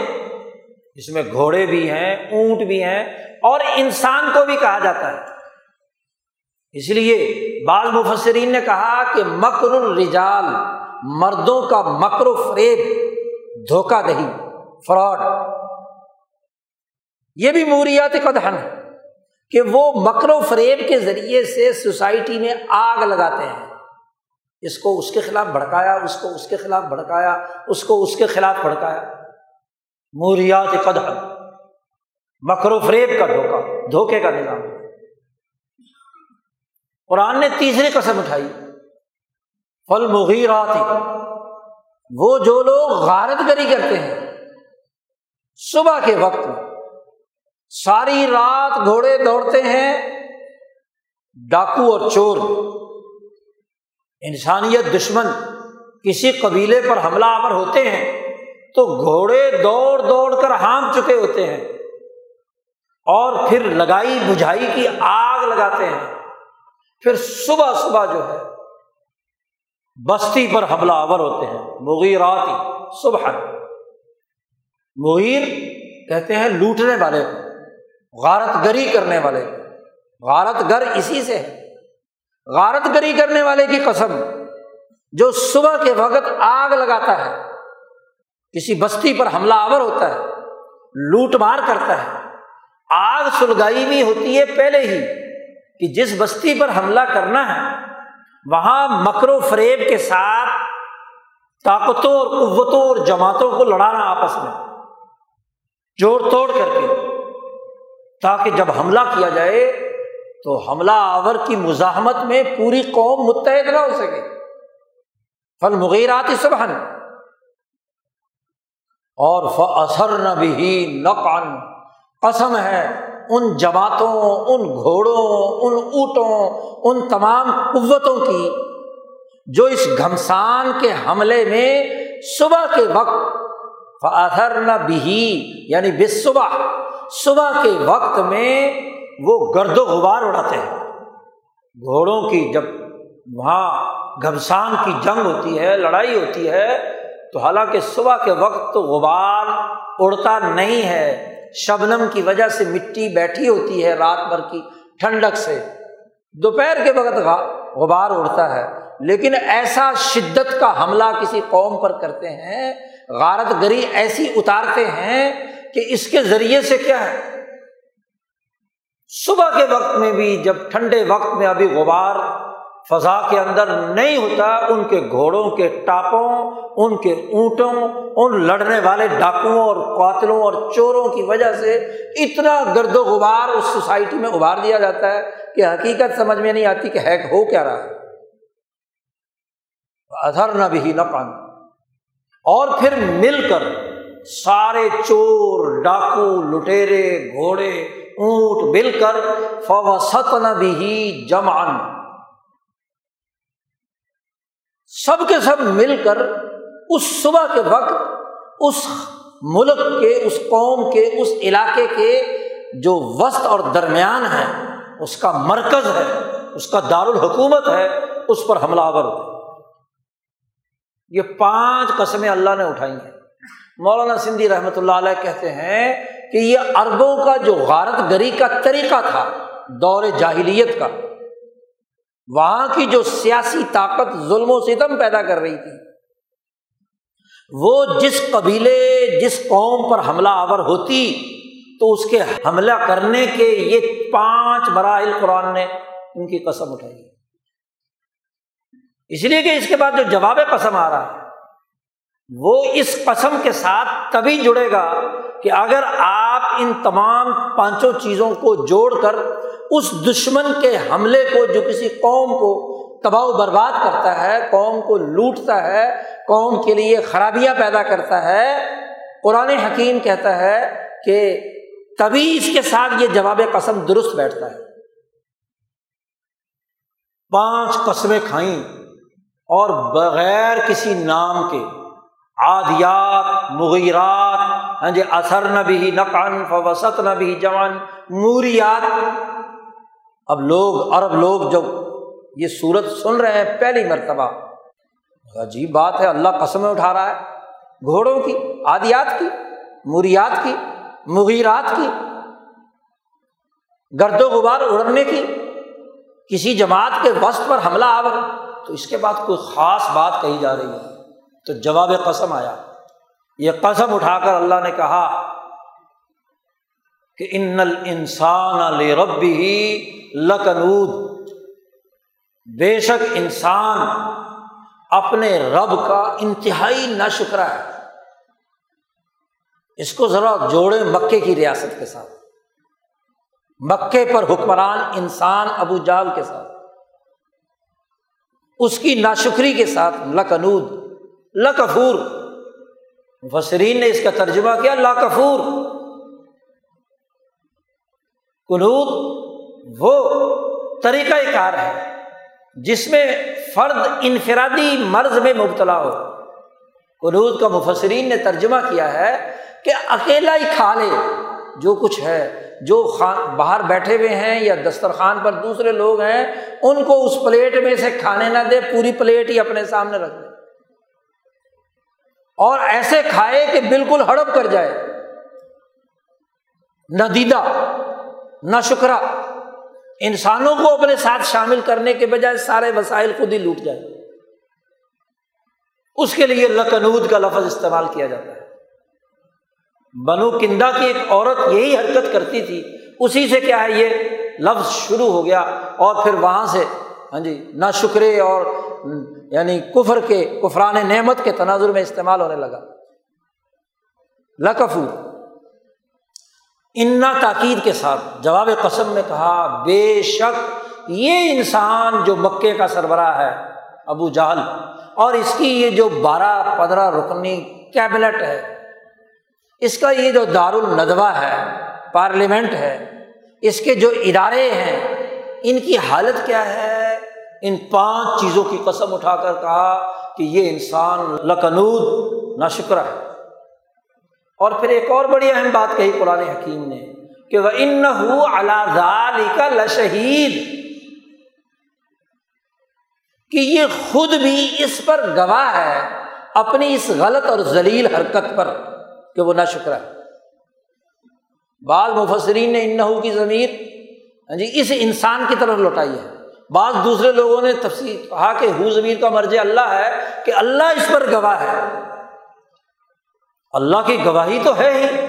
اس میں گھوڑے بھی ہیں، اونٹ بھی ہیں، اور انسان کو بھی کہا جاتا ہے۔ اس لیے بعض مفسرین نے کہا کہ مکر الرجال مردوں کا مکر و فریب، دھوکہ دہی، فراڈ۔ یہ بھی موریات قدہن ہے کہ وہ مکر و فریب کے ذریعے سے سوسائٹی میں آگ لگاتے ہیں۔ اس کو اس کے خلاف بھڑکایا، اس کو اس کے خلاف بھڑکایا، اس کو اس کے خلاف بھڑکایا۔ موریات قدہن مکر و فریب کا دھوکہ، دھوکے کا نظام۔ قرآن نے تیسری قسم اٹھائی۔ فل مغیرات وہ جو لوگ غارت گری کرتے ہیں، صبح کے وقت ساری رات گھوڑے دوڑتے ہیں، ڈاکو اور چور، انسانیت دشمن، کسی قبیلے پر حملہ آور ہوتے ہیں، تو گھوڑے دوڑ دوڑ کر ہانپ چکے ہوتے ہیں، اور پھر لگائی بجھائی کی آگ لگاتے ہیں، پھر صبح صبح جو ہے بستی پر حملہ آور ہوتے ہیں، مغیرات صبح مغیر کہتے ہیں لوٹنے والے کو، غارت گری کرنے والے کو۔ غارت گر اسی سے غارت گری کرنے والے کی قسم، جو صبح کے وقت آگ لگاتا ہے، کسی بستی پر حملہ آور ہوتا ہے، لوٹ مار کرتا ہے۔ آگ سلگائی بھی ہوتی ہے پہلے ہی، کہ جس بستی پر حملہ کرنا ہے وہاں مکر و فریب کے ساتھ طاقتوں اور قوتوں اور جماعتوں کو لڑانا آپس میں جوڑ توڑ کر کے، تاکہ جب حملہ کیا جائے تو حملہ آور کی مزاحمت میں پوری قوم متحد نہ ہو سکے۔ فل مغیرات سبحن اور فصر نہ بھی نقان قسم ہے ان جماعتوں، ان گھوڑوں، ان اونٹوں، ان تمام قوتوں کی، جو اس گھمسان کے حملے میں صبح کے وقت فاثر نہ بھی یعنی بے صبح صبح کے وقت میں وہ گرد و غبار اڑاتے ہیں۔ گھوڑوں کی جب وہاں گھمسان کی جنگ ہوتی ہے، لڑائی ہوتی ہے، تو حالانکہ صبح کے وقت تو غبار اڑتا نہیں ہے شبنم کی وجہ سے مٹی بیٹھی ہوتی ہے رات بھر کی، ٹھنڈک سے۔ دوپہر کے وقت غبار اڑتا ہے۔ لیکن ایسا شدت کا حملہ کسی قوم پر کرتے ہیں، غارت گری ایسی اتارتے ہیں کہ اس کے ذریعے سے کیا ہے؟ صبح کے وقت میں بھی، جب ٹھنڈے وقت میں ابھی غبار فضا کے اندر نہیں ہوتا ان کے گھوڑوں کے ٹاپوں، ان کے اونٹوں، ان لڑنے والے ڈاکوؤں اور قاتلوں اور چوروں کی وجہ سے اتنا گرد و غبار اس سوسائٹی میں ابھار دیا جاتا ہے کہ حقیقت سمجھ میں نہیں آتی کہ ہے ہو کیا رہا ہے۔ اظہر نہ بھی نہ پان اور پھر مل کر سارے چور، ڈاکو، لٹیرے، گھوڑے، اونٹ مل کر فوسط نہ بھی جمان سب کے سب مل کر اس صبح کے وقت اس ملک کے، اس قوم کے، اس علاقے کے جو وسط اور درمیان ہے، اس کا مرکز ہے، اس کا دارالحکومت ہے، اس پر حملہ آور ہو یہ پانچ قسمیں اللہ نے اٹھائی ہیں۔ مولانا سندھی رحمۃ اللہ علیہ کہتے ہیں کہ یہ اربوں کا جو غارت گری کا طریقہ تھا، دور جاہلیت کا وہاں کی جو سیاسی طاقت ظلم و ستم پیدا کر رہی تھی، وہ جس قبیلے، جس قوم پر حملہ آور ہوتی، تو اس کے حملہ کرنے کے یہ پانچ مراحل قرآن نے ان کی قسم اٹھائی۔ اس لیے کہ اس کے بعد جو جواب قسم آ رہا ہے، وہ اس قسم کے ساتھ تبھی جڑے گا کہ اگر آپ ان تمام پانچوں چیزوں کو جوڑ کر اس دشمن کے حملے کو جو کسی قوم کو تباہ و برباد کرتا ہے، قوم کو لوٹتا ہے، قوم کے لیے خرابیاں پیدا کرتا ہے، قرآن حکیم کہتا ہے کہ تبھی اس کے ساتھ یہ جواب قسم درست بیٹھتا ہے۔ پانچ قسمیں کھائیں اور بغیر کسی نام کے آدیات مغیرات ہاں جی اثر نہ بھی نقان فوسط نہ بھی جوان موریات اب لوگ عرب لوگ جب یہ صورت سن رہے ہیں پہلی مرتبہ، عجیب بات ہے، اللہ قسمیں اٹھا رہا ہے، گھوڑوں کی آدیات کی، موریات کی، مغیرات کی، گرد و غبار اڑنے کی، کسی جماعت کے وسط پر حملہ آور تو اس کے بعد کوئی خاص بات کہی جا رہی ہے۔ تو جواب قسم آیا۔ یہ قسم اٹھا کر اللہ نے کہا کہ ان انسان رب لکنود۔ بے شک انسان اپنے رب کا انتہائی نہ شکرا ہے۔ اس کو ذرا جوڑے مکے کی ریاست کے ساتھ۔ مکے پر حکمران انسان ابو جال کے ساتھ۔ اس کی ناشکری کے ساتھ لکنود، لکفور۔ وسرین نے اس کا ترجمہ کیا لاکفور کنود وہ طریقۂ کار ہے جس میں فرد انفرادی مرض میں مبتلا ہو۔ کنود کا مفسرین نے ترجمہ کیا ہے کہ اکیلا ہی کھا لے جو کچھ ہے، جو باہر بیٹھے ہوئے ہیں یا دسترخوان پر دوسرے لوگ ہیں، ان کو اس پلیٹ میں سے کھانے نہ دے، پوری پلیٹ ہی اپنے سامنے رکھ دے۔ اور ایسے کھائے کہ بالکل ہڑپ کر جائے۔ نہ دیدا نہ شکرا انسانوں کو اپنے ساتھ شامل کرنے کے بجائے سارے وسائل خود ہی لوٹ جائے اس کے لیے لکنود کا لفظ استعمال کیا جاتا ہے۔ بنو کندا کی ایک عورت یہی حرکت کرتی تھی، اسی سے کیا ہے، یہ لفظ شروع ہو گیا اور پھر وہاں سے ہاں جی نہ شکرے اور یعنی کفر کے، کفران نعمت کے تناظر میں استعمال ہونے لگا۔ لکفو انا تاکید کے ساتھ۔ جواب قسم نے کہا، بے شک یہ انسان جو مکے کا سربراہ ہے، ابو جہل، اور اس کی یہ جو بارہ پندرہ رکنی کیبنٹ ہے، اس کا یہ جو دار الدوا ہے، پارلیمنٹ ہے، اس کے جو ادارے ہیں، ان کی حالت کیا ہے؟ ان پانچ چیزوں کی قسم اٹھا کر کہا کہ یہ انسان لکنود نہ شکر ہے۔ اور پھر ایک اور بڑی اہم بات کہی قرآن حکیم نے کہ وہ ان کا لشہید کہ یہ خود بھی اس پر گواہ ہے، اپنی اس غلط اور ذلیل حرکت پر کہ وہ نہ شکر ہے۔ بعض مفسرین نے انہو کی ضمیر ہاں جی اس انسان کی طرف لوٹائی ہے۔ بعض دوسرے لوگوں نے تفصیل کہا کہ ہو ضمیر کا مرج اللہ ہے کہ اللہ اس پر گواہ ہے۔ اللہ کی گواہی تو ہے ہی،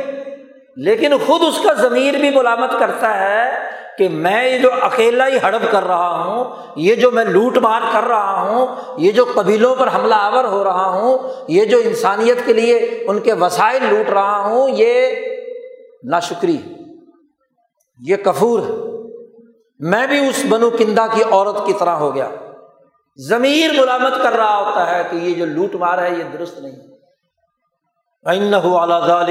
لیکن خود اس کا ضمیر بھی ملامت کرتا ہے کہ میں یہ جو اکیلا ہی ہڑپ کر رہا ہوں، یہ جو میں لوٹ مار کر رہا ہوں، یہ جو قبیلوں پر حملہ آور ہو رہا ہوں، یہ جو انسانیت کے لیے ان کے وسائل لوٹ رہا ہوں، یہ ناشکری، یہ کفور۔ ہے میں بھی اس بنو کندا کی عورت کی طرح ہو گیا۔ ضمیر ملامت کر رہا ہوتا ہے کہ یہ جو لوٹ مار ہے، یہ درست نہیں۔ اعلیٰ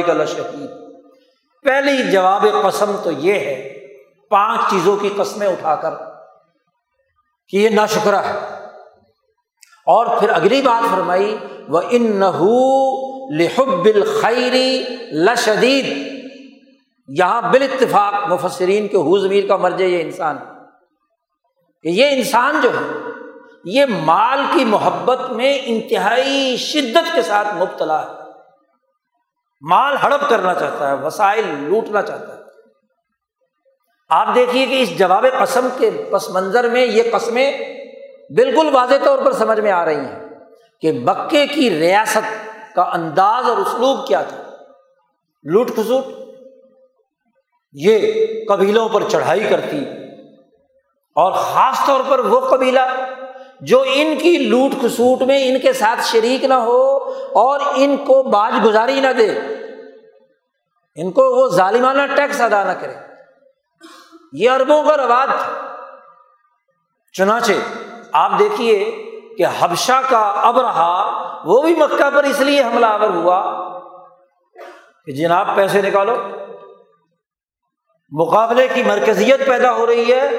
پہلی جواب قسم تو یہ ہے، پانچ چیزوں کی قسمیں اٹھا کر کہ یہ نا شکرا ہے۔ اور پھر اگلی بات فرمائی وہ ان لحب الخری لشدید یہاں بال اتفاق مفسرین کے حضمیر کا مرج یہ انسان کہ یہ انسان جو ہے، یہ مال کی محبت میں انتہائی شدت کے ساتھ مبتلا ہے۔ مال ہڑپ کرنا چاہتا ہے، وسائل لوٹنا چاہتا ہے۔ آپ دیکھیے کہ اس جواب قسم کے پس منظر میں یہ قسمیں بالکل واضح طور پر سمجھ میں آ رہی ہیں کہ مکے کی ریاست کا انداز اور اسلوب کیا تھا۔ لوٹ کھسوٹ یہ قبیلوں پر چڑھائی کرتی اور خاص طور پر وہ قبیلہ جو ان کی لوٹ کھسوٹ میں ان کے ساتھ شریک نہ ہو اور ان کو باج گزاری نہ دے۔ ان کو وہ ظالمانہ ٹیکس ادا نہ کرے۔ یہ اربوں کا رواج تھا۔ چنانچہ آپ دیکھیے کہ حبشہ کا اب رہا، وہ بھی مکہ پر اس لیے حملہ آور ہوا کہ جناب پیسے نکالو۔ مقابلے کی مرکزیت پیدا ہو رہی ہے۔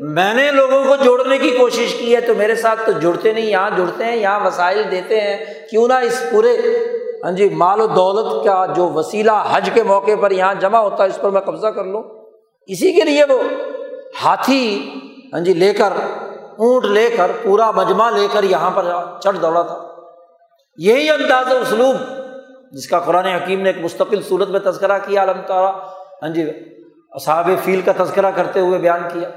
میں نے لوگوں کو جوڑنے کی کوشش کی ہے تو میرے ساتھ تو جڑتے نہیں، یہاں جڑتے ہیں، یہاں وسائل دیتے ہیں۔ کیوں نہ اس پورے ہاں جی مال و دولت کا جو وسیلہ حج کے موقع پر یہاں جمع ہوتا ہے، اس پر میں قبضہ کر لوں۔ اسی کے لیے وہ ہاتھی ہاں جی لے کر، اونٹ لے کر، پورا مجمع لے کر یہاں پر چڑھ دوڑا تھا۔ یہی انداز اسلوب جس کا قرآن حکیم نے ایک مستقل صورت میں تذکرہ کیا، علم تعالیٰ ہاں جی اصحاب فیل کا تذکرہ کرتے ہوئے بیان کیا۔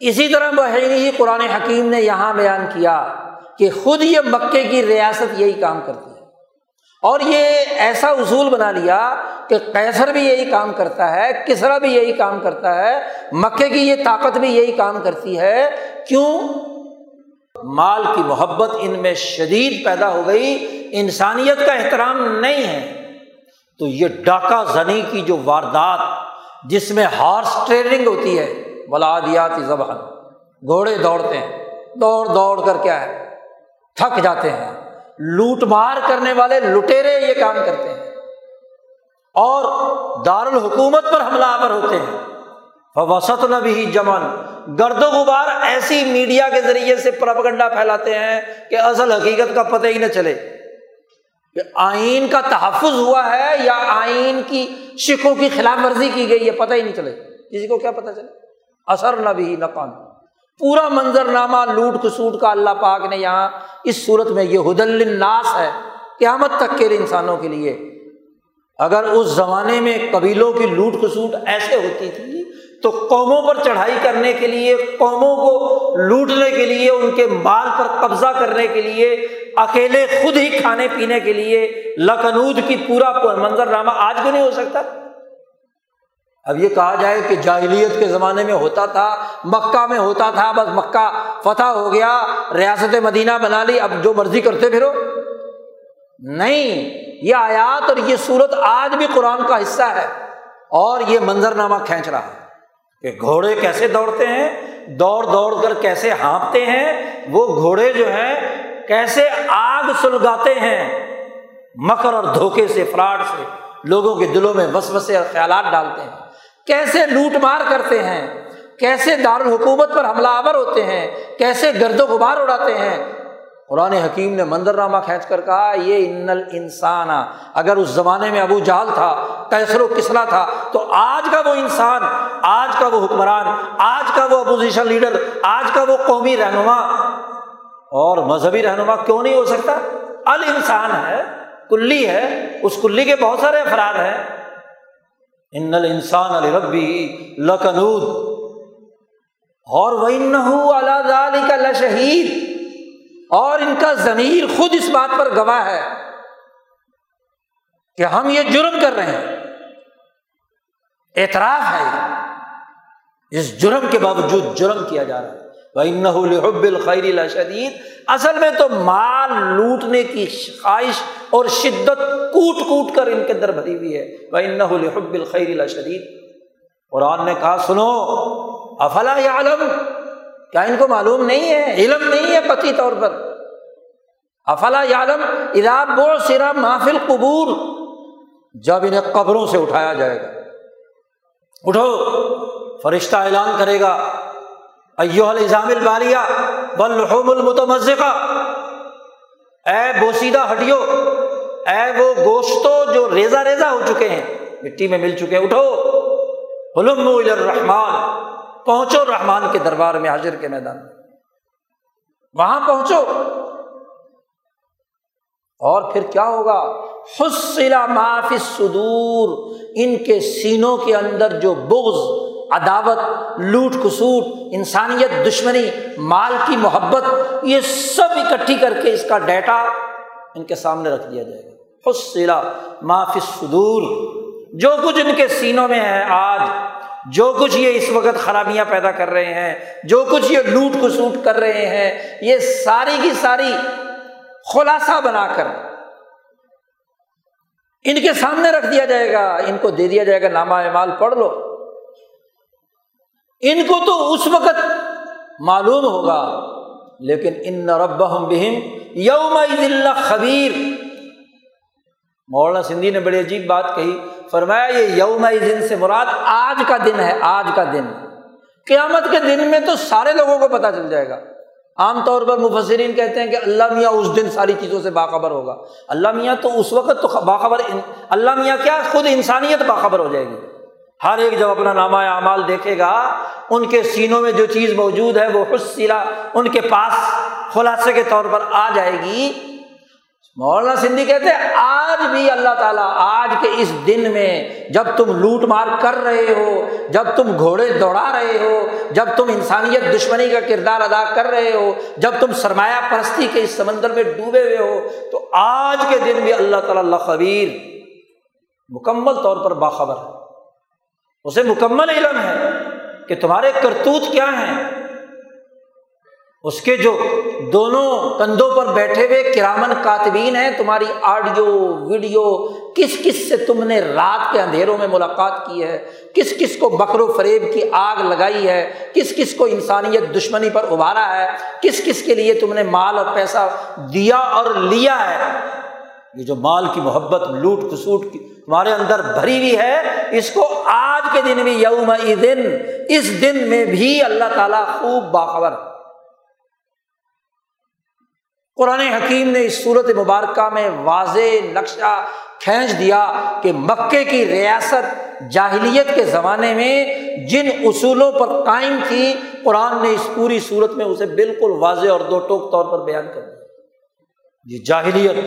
اسی طرح بحری قرآن حکیم نے یہاں بیان کیا کہ خود یہ مکے کی ریاست یہی کام کرتی ہے۔ اور یہ ایسا اصول بنا لیا کہ کیسر بھی یہی کام کرتا ہے، کسرا بھی یہی کام کرتا ہے، مکے کی یہ طاقت بھی یہی کام کرتی ہے۔ کیوں؟ مال کی محبت ان میں شدید پیدا ہو گئی، انسانیت کا احترام نہیں ہے۔ تو یہ ڈاکہ زنی کی جو واردات جس میں ہارس ٹریننگ ہوتی ہے بلادیاتی زبان گھوڑے دوڑتے ہیں۔ دوڑ دوڑ کر کیا ہے؟ تھک جاتے ہیں۔ لوٹ مار کرنے والے لٹیرے یہ کام کرتے ہیں۔ اور دارالحکومت پر حملہ آور ہوتے ہیں۔ وسط نبی جمن گرد و غبار ایسی میڈیا کے ذریعے سے پرپگنڈا پھیلاتے ہیں کہ اصل حقیقت کا پتہ ہی نہ چلے۔ کہ آئین کا تحفظ ہوا ہے یا آئین کی شکوں کی خلاف ورزی کی گئی ہے، پتہ ہی نہیں چلے۔ کسی کو کیا پتہ چلے؟ اثر نہ بھی نقان پورا منظر نامہ لوٹ کسوٹ کا اللہ پاک نے یہاں اس صورت میں یہ حد الناس ہے قیامت تک کے انسانوں کے لیے. اگر اس زمانے میں قبیلوں کی لوٹ کسوٹ ایسے ہوتی تھی تو قوموں پر چڑھائی کرنے کے لیے، قوموں کو لوٹنے کے لیے، ان کے مال پر قبضہ کرنے کے لیے، اکیلے خود ہی کھانے پینے کے لیے لکنود کی پورا منظر نامہ آج بھی نہیں ہو سکتا؟ اب یہ کہا جائے کہ جاہلیت کے زمانے میں ہوتا تھا، مکہ میں ہوتا تھا، بس مکہ فتح ہو گیا، ریاست مدینہ بنا لی، اب جو مرضی کرتے پھرو۔ نہیں، یہ آیات اور یہ صورت آج بھی قرآن کا حصہ ہے۔ اور یہ منظر نامہ کھینچ رہا ہے کہ گھوڑے کیسے دوڑتے ہیں، دوڑ دوڑ کر کیسے ہانپتے ہیں، وہ گھوڑے جو ہیں کیسے آگ سلگاتے ہیں۔ مکر اور دھوکے سے، فراڈ سے، لوگوں کے دلوں میں بس بسے اور خیالات ڈالتے ہیں۔ کیسے لوٹ مار کرتے ہیں؟ کیسے دارالحکومت پر حملہ آور ہوتے ہیں؟ کیسے گرد و غبار اڑاتے ہیں؟ قرآن حکیم نے منظر نامہ کھینچ کر کہا، یہ ان انسان اگر اس زمانے میں ابو جال تھا کیسر و کسرا تھا، تو آج کا وہ انسان، آج کا وہ حکمران، آج کا وہ اپوزیشن لیڈر، آج کا وہ قومی رہنما، اور مذہبی رہنما کیوں نہیں ہو سکتا؟ ال انسان ہے، کلی ہے، اس کلی کے بہت سارے افراد ہیں۔ ان انسان علی ربی لکنود اور وہ اللہ کا لشہید اور ان کا ضمیر خود اس بات پر گواہ ہے کہ ہم یہ جرم کر رہے ہیں اعتراف ہے اس جرم کے باوجود جرم کیا جا رہا ہے حب الخیر شدید اصل میں تو مال لوٹنے کی خواہش اور شدت کوٹ کوٹ کر ان کے اندر بھری ہوئی ہے۔ وہ حب الخیر شدید قرآن نے کہا، سنو، افلا عالم کیا ان ایو الزام البالیہ بلحم المتمزقہ۔ اے بوسیدہ ہٹیو، اے وہ گوشتوں جو ریزا ریزا ہو چکے ہیں، مٹی میں مل چکے ہیں اٹھو حلم الرحمان پہنچو رحمان کے دربار میں حاضر کے میدان میں۔ وہاں پہنچو۔ اور پھر کیا ہوگا؟ حسلا معافی سدور ان کے سینوں کے اندر جو بغض عداوت، لوٹ کسوٹ، انسانیت، دشمنی، مال کی محبت، یہ سب اکٹھی کر کے اس کا ڈیٹا ان کے سامنے رکھ دیا جائے گا۔ حسلا معافی صدور جو کچھ ان کے سینوں میں ہے آج، جو کچھ یہ اس وقت خرابیاں پیدا کر رہے ہیں، جو کچھ یہ لوٹ کسوٹ کر رہے ہیں، یہ ساری کی ساری خلاصہ بنا کر ان کے سامنے رکھ دیا جائے گا۔ ان کو دے دیا جائے گا، نامہ اعمال پڑھ لو۔ ان کو تو اس وقت معلوم ہوگا۔ لیکن ان رب بہم یوم خبیر مولانا سندھی نے بڑی عجیب بات کہی۔ فرمایا یہ یوم دن سے مراد آج کا دن ہے، آج کا دن۔ قیامت کے دن میں تو سارے لوگوں کو پتا چل جائے گا۔ عام طور پر مفسرین کہتے ہیں کہ اللہ میاں اس دن ساری چیزوں سے باخبر ہوگا۔ اللہ میاں تو اس وقت تو باخبر اللہ میاں کیا خود انسانیت باخبر ہو جائے گی؟ ہر ایک جب اپنا نامہ اعمال دیکھے گا، ان کے سینوں میں جو چیز موجود ہے، وہ حسلا ان کے پاس خلاصے کے طور پر آ جائے گی۔ مولانا سندھی کہتے ہیں، آج بھی اللہ تعالیٰ آج کے اس دن میں جب تم لوٹ مار کر رہے ہو، جب تم گھوڑے دوڑا رہے ہو، جب تم انسانیت دشمنی کا کردار ادا کر رہے ہو، جب تم سرمایہ پرستی کے اس سمندر میں ڈوبے ہوئے ہو، تو آج کے دن بھی اللہ تعالیٰ اللہ خبیر مکمل طور پر باخبر ہے۔ اسے مکمل علم ہے کہ تمہارے کرتوت کیا ہیں؟ اس کے جو دونوں کندھوں پر بیٹھے ہوئے کرامن کاتبین ہیں، تمہاری آڈیو، ویڈیو، کس کس سے تم نے رات کے اندھیروں میں ملاقات کی ہے؟ کس کس کو بکر و فریب کی آگ لگائی ہے؟ کس کس کو انسانیت دشمنی پر ابھارا ہے؟ کس کس کے لیے تم نے مال اور پیسہ دیا اور لیا ہے؟ یہ جو مال کی محبت، لوٹ کسوٹ کی تمہارے اندر بھری ہوئی ہے، اس کو آج کے دن بھی یوم دن اس دن میں بھی اللہ تعالیٰ خوب باخبر قرآن حکیم نے اس صورت مبارکہ میں واضح نقشہ کھینچ دیا کہ مکے کی ریاست جاہلیت کے زمانے میں جن اصولوں پر قائم تھی، قرآن نے اس پوری صورت میں اسے بالکل واضح اور دو ٹوک طور پر بیان کر دیا۔ یہ جاہلیت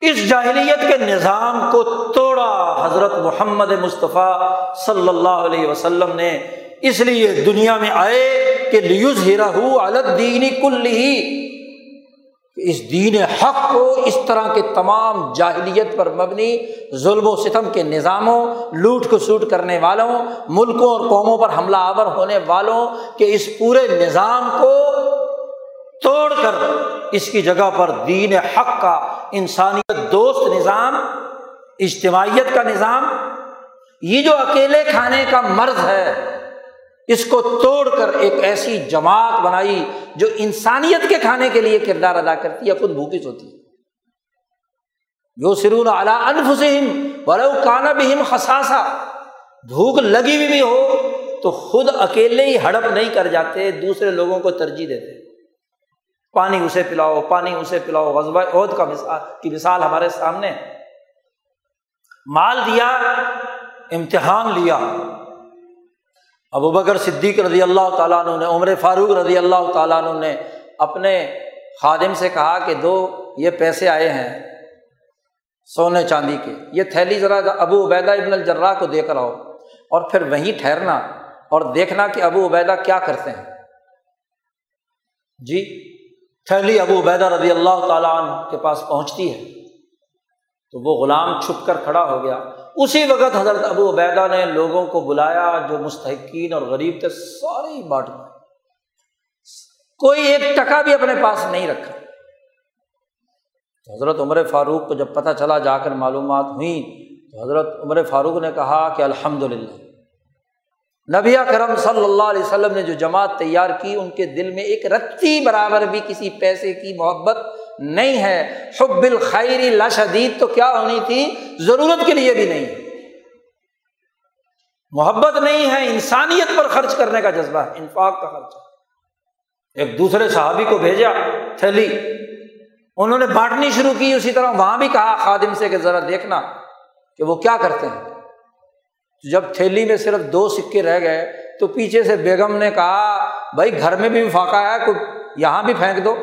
اس جاہلیت کے نظام کو توڑا حضرت محمد مصطفیٰ صلی اللہ علیہ وسلم نے۔ اس لیے دنیا میں آئے کہ لیوز ہیرا الدینی کل ہی اس دین حق کو اس طرح کے تمام جاہلیت پر مبنی ظلم و ستم کے نظاموں، لوٹ کو سوٹ کرنے والوں، ملکوں اور قوموں پر حملہ آور ہونے والوں کے اس پورے نظام کو توڑ کر اس کی جگہ پر دین حق کا انسانیت دوست نظام، اجتماعیت کا نظام، یہ جو اکیلے کھانے کا مرض ہے، اس کو توڑ کر ایک ایسی جماعت بنائی جو انسانیت کے کھانے کے لیے کردار ادا کرتی ہے، خود بھوکی سوتی ہے۔ جو سرون اعلیٰ انفسم برو کانا بھی ہم خساسا بھوک لگی ہوئی بھی ہو تو خود اکیلے ہی ہڑپ نہیں کر جاتے، دوسرے لوگوں کو ترجیح دیتے۔ پانی اسے پلاؤ، پانی اسے پلاؤ۔ غزبہ عہد کا مثال کی مثال ہمارے سامنے۔ مال دیا، امتحان لیا۔ ابو بکر صدیق رضی اللہ تعالیٰ عنہ نے، عمر فاروق رضی اللہ تعالیٰ عنہ نے اپنے خادم سے کہا کہ دو، یہ پیسے آئے ہیں سونے چاندی کے۔ یہ تھیلی ذرا ابو عبیدہ ابن الجرا کو دے کر آؤ۔ اور پھر وہیں ٹھہرنا اور دیکھنا کہ ابو عبیدہ کیا کرتے ہیں۔ جی تھیلی ابو عبیدہ رضی اللہ تعالیٰ عنہ کے پاس پہنچتی ہے۔ تو وہ غلام چھپ کر کھڑا ہو گیا۔ اسی وقت حضرت ابو عبیدہ نے لوگوں کو بلایا جو مستحقین اور غریب تھے سارے ہی بانٹ کوئی ایک ٹکا بھی اپنے پاس نہیں رکھا۔ حضرت عمر فاروق کو جب پتہ چلا، جا کر معلومات ہوئیں، تو حضرت عمر فاروق نے کہا کہ الحمد للہ نبی کرم صلی اللہ علیہ وسلم نے جو جماعت تیار کی، ان کے دل میں ایک رتی برابر بھی کسی پیسے کی محبت نہیں ہے۔ حب الخیری لاشدید تو کیا ہونی تھی؟ ضرورت کے لیے بھی نہیں۔ محبت نہیں ہے، انسانیت پر خرچ کرنے کا جذبہ ہے، انفاق کا خرچ ایک دوسرے صحابی کو بھیجا، تھیلی۔ انہوں نے بانٹنی شروع کی، اسی طرح وہاں بھی کہا خادم سے کہ ذرا دیکھنا کہ وہ کیا کرتے ہیں۔ جب تھیلی میں صرف دو سکے رہ گئے تو پیچھے سے بیگم نے کہا، بھائی، گھر میں بھی فاقہ ہے کچھ یہاں بھی پھینک دو۔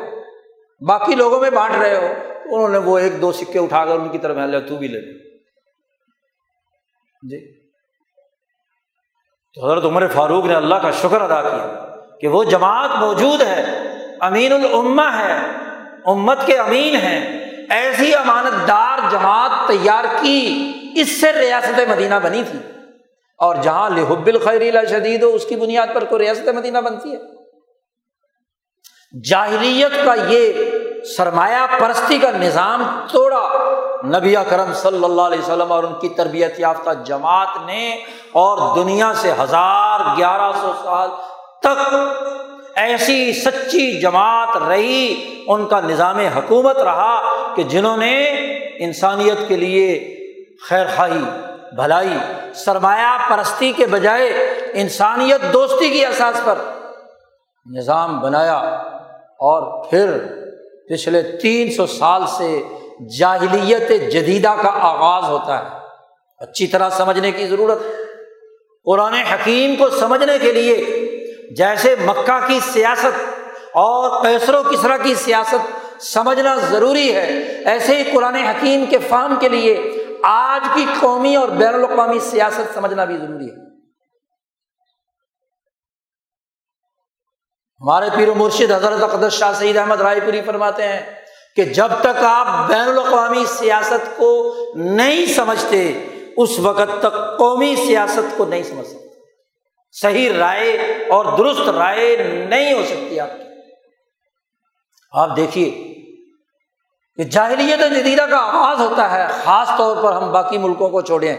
باقی لوگوں میں بانٹ رہے ہو۔ انہوں نے وہ ایک دو سکے اٹھا کر ان کی طرف لے تو بھی لے جی۔ تو حضرت عمر فاروق نے اللہ کا شکر ادا کیا کہ وہ جماعت موجود ہے، امین الما ہے، امت کے امین ہیں۔ ایسی امانت دار جماعت تیار کی، اس سے ریاست مدینہ بنی تھی۔ اور جہاں لحب الخیر شدید ہو، اس کی بنیاد پر کوئی ریاست مدینہ بنتی ہے۔ جاہلیت کا یہ سرمایہ پرستی کا نظام توڑا۔ نبی کرم صلی اللہ علیہ وسلم اور ان کی تربیت یافتہ جماعت نے، اور دنیا سے ہزار گیارہ سو سال تک ایسی سچی جماعت رہی، ان کا نظام حکومت رہا کہ جنہوں نے انسانیت کے لیے خیر خواہی، بھلائی سرمایہ پرستی کے بجائے انسانیت دوستی کی احساس پر نظام بنایا اور پھر پچھلے تین سو سال سے جاہلیت جدیدہ کا آغاز ہوتا ہے۔ اچھی طرح سمجھنے کی ضرورت۔ قرآن حکیم کو سمجھنے کے لیے جیسے مکہ کی سیاست اور پیسر و کسرا کی سیاست سمجھنا ضروری ہے، ایسے ہی قرآن حکیم کے فام کے لیے آج کی قومی اور بین الاقوامی سیاست سمجھنا بھی ضروری ہے۔ ہمارے پیر و مرشد حضرت اقدس شاہ سعید احمد رائے پوری فرماتے ہیں کہ جب تک آپ بین الاقوامی سیاست کو نہیں سمجھتے، اس وقت تک قومی سیاست کو نہیں سمجھ سکتے۔ صحیح رائے اور درست رائے نہیں ہو سکتی آپ کی۔ آپ دیکھیے کہ جاہلیت جدیدہ کا آغاز ہوتا ہے، خاص طور پر ہم باقی ملکوں کو چھوڑیں۔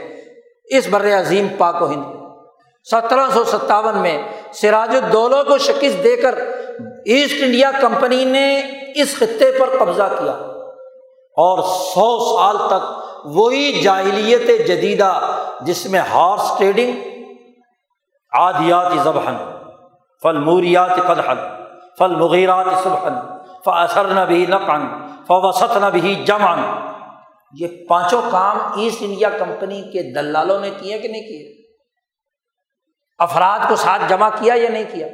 اس بر عظیم پاک و ہند۔ سترہ سو ستاون میں سراج الدولہ کو شکست دے کر ایسٹ انڈیا کمپنی نے اس خطے پر قبضہ کیا۔ اور سو سال تک وہی جاہلیت جدیدہ جس میں ہارس ٹریڈنگ آدیات ذبحن فل موریات قدحن فل مغیرات صبحن فصر نہ بھی نقن فوسط نہ بھی جمن یہ پانچوں کام ایسٹ انڈیا کمپنی کے دلالوں نے کیے کہ نہیں کیے؟ افراد کو ساتھ جمع کیا یا نہیں کیا؟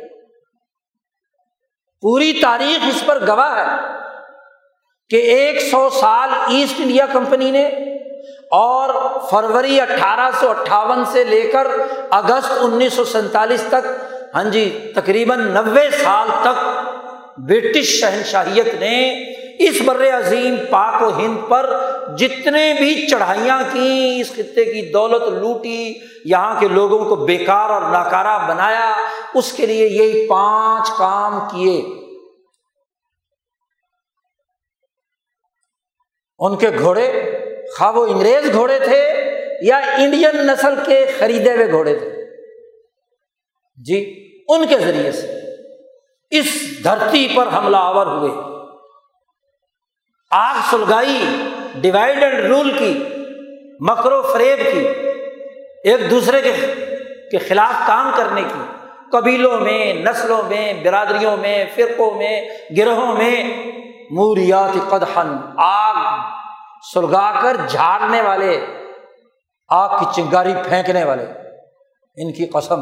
پوری تاریخ اس پر گواہ ہے کہ ایک سو سال ایسٹ انڈیا کمپنی نے اور فروری اٹھارہ سو اٹھاون سے لے کر اگست انیس سو سینتالیس تک ہاں جی تقریباً نوے سال تک برٹش شہنشاہیت نے اس بر عظیم پاک و ہند پر جتنے بھی چڑھائیاں کی اس خطے کی دولت لوٹی، یہاں کے لوگوں کو بیکار اور ناکارہ بنایا، اس کے لیے یہی پانچ کام کیے۔ ان کے گھوڑے خواہ وہ انگریز گھوڑے تھے یا انڈین نسل کے خریدے ہوئے گھوڑے تھے؟ جی ان کے ذریعے سے۔ اس دھرتی پر حملہ آور ہوئے۔ آگ سلگائی ڈیوائڈ اینڈ رول کی مکرو فریب کی، ایک دوسرے کے کے خلاف کام کرنے کی۔ قبیلوں میں، نسلوں میں، برادریوں میں، فرقوں میں، گروہوں میں۔ موریات قدحن آگ سلگا کر جھاڑنے والے، آگ کی چنگاری پھینکنے والے۔ ان کی قسم۔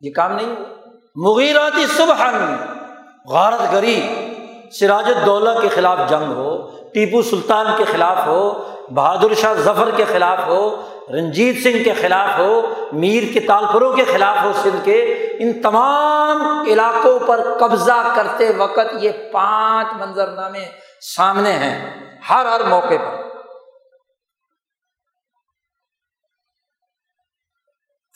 یہ کام نہیں مغیراتی صبح غارت گری، سراج الدولہ کے خلاف جنگ ہو، ٹیپو سلطان کے خلاف ہو، بہادر شاہ ظفر کے خلاف ہو، رنجیت سنگھ کے خلاف ہو، میر کے تالپوروں کے خلاف ہو، سندھ کے، ان تمام علاقوں پر قبضہ کرتے وقت یہ پانچ منظر نامے سامنے ہیں، ہر ہر موقع پر۔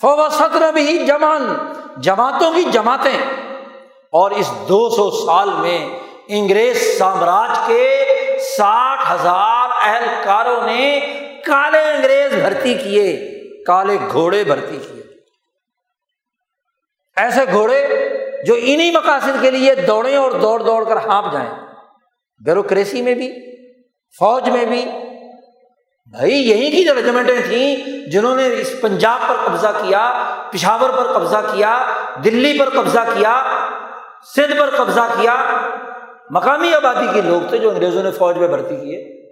فوسط بھی جمان جماعتوں کی جماعتیں۔ اور اس دو سو سال میں انگریز سامراج کے ساٹھ ہزار اہلکاروں نے کالے انگریز بھرتی کیے، کالے گھوڑے بھرتی کیے۔ ایسے گھوڑے جو انہیں مقاصد کے لیے دوڑے اور دوڑ دوڑ کر ہانپ جائیں۔ بیوروکریسی میں بھی، فوج میں بھی بھائی، یہی کی رجمنٹیں تھیں جنہوں نے اس پنجاب پر قبضہ کیا، پشاور پر قبضہ کیا، دلی پر قبضہ کیا، سندھ پر قبضہ کیا۔ مقامی آبادی کے لوگ تھے جو انگریزوں نے فوج میں بھرتی کیے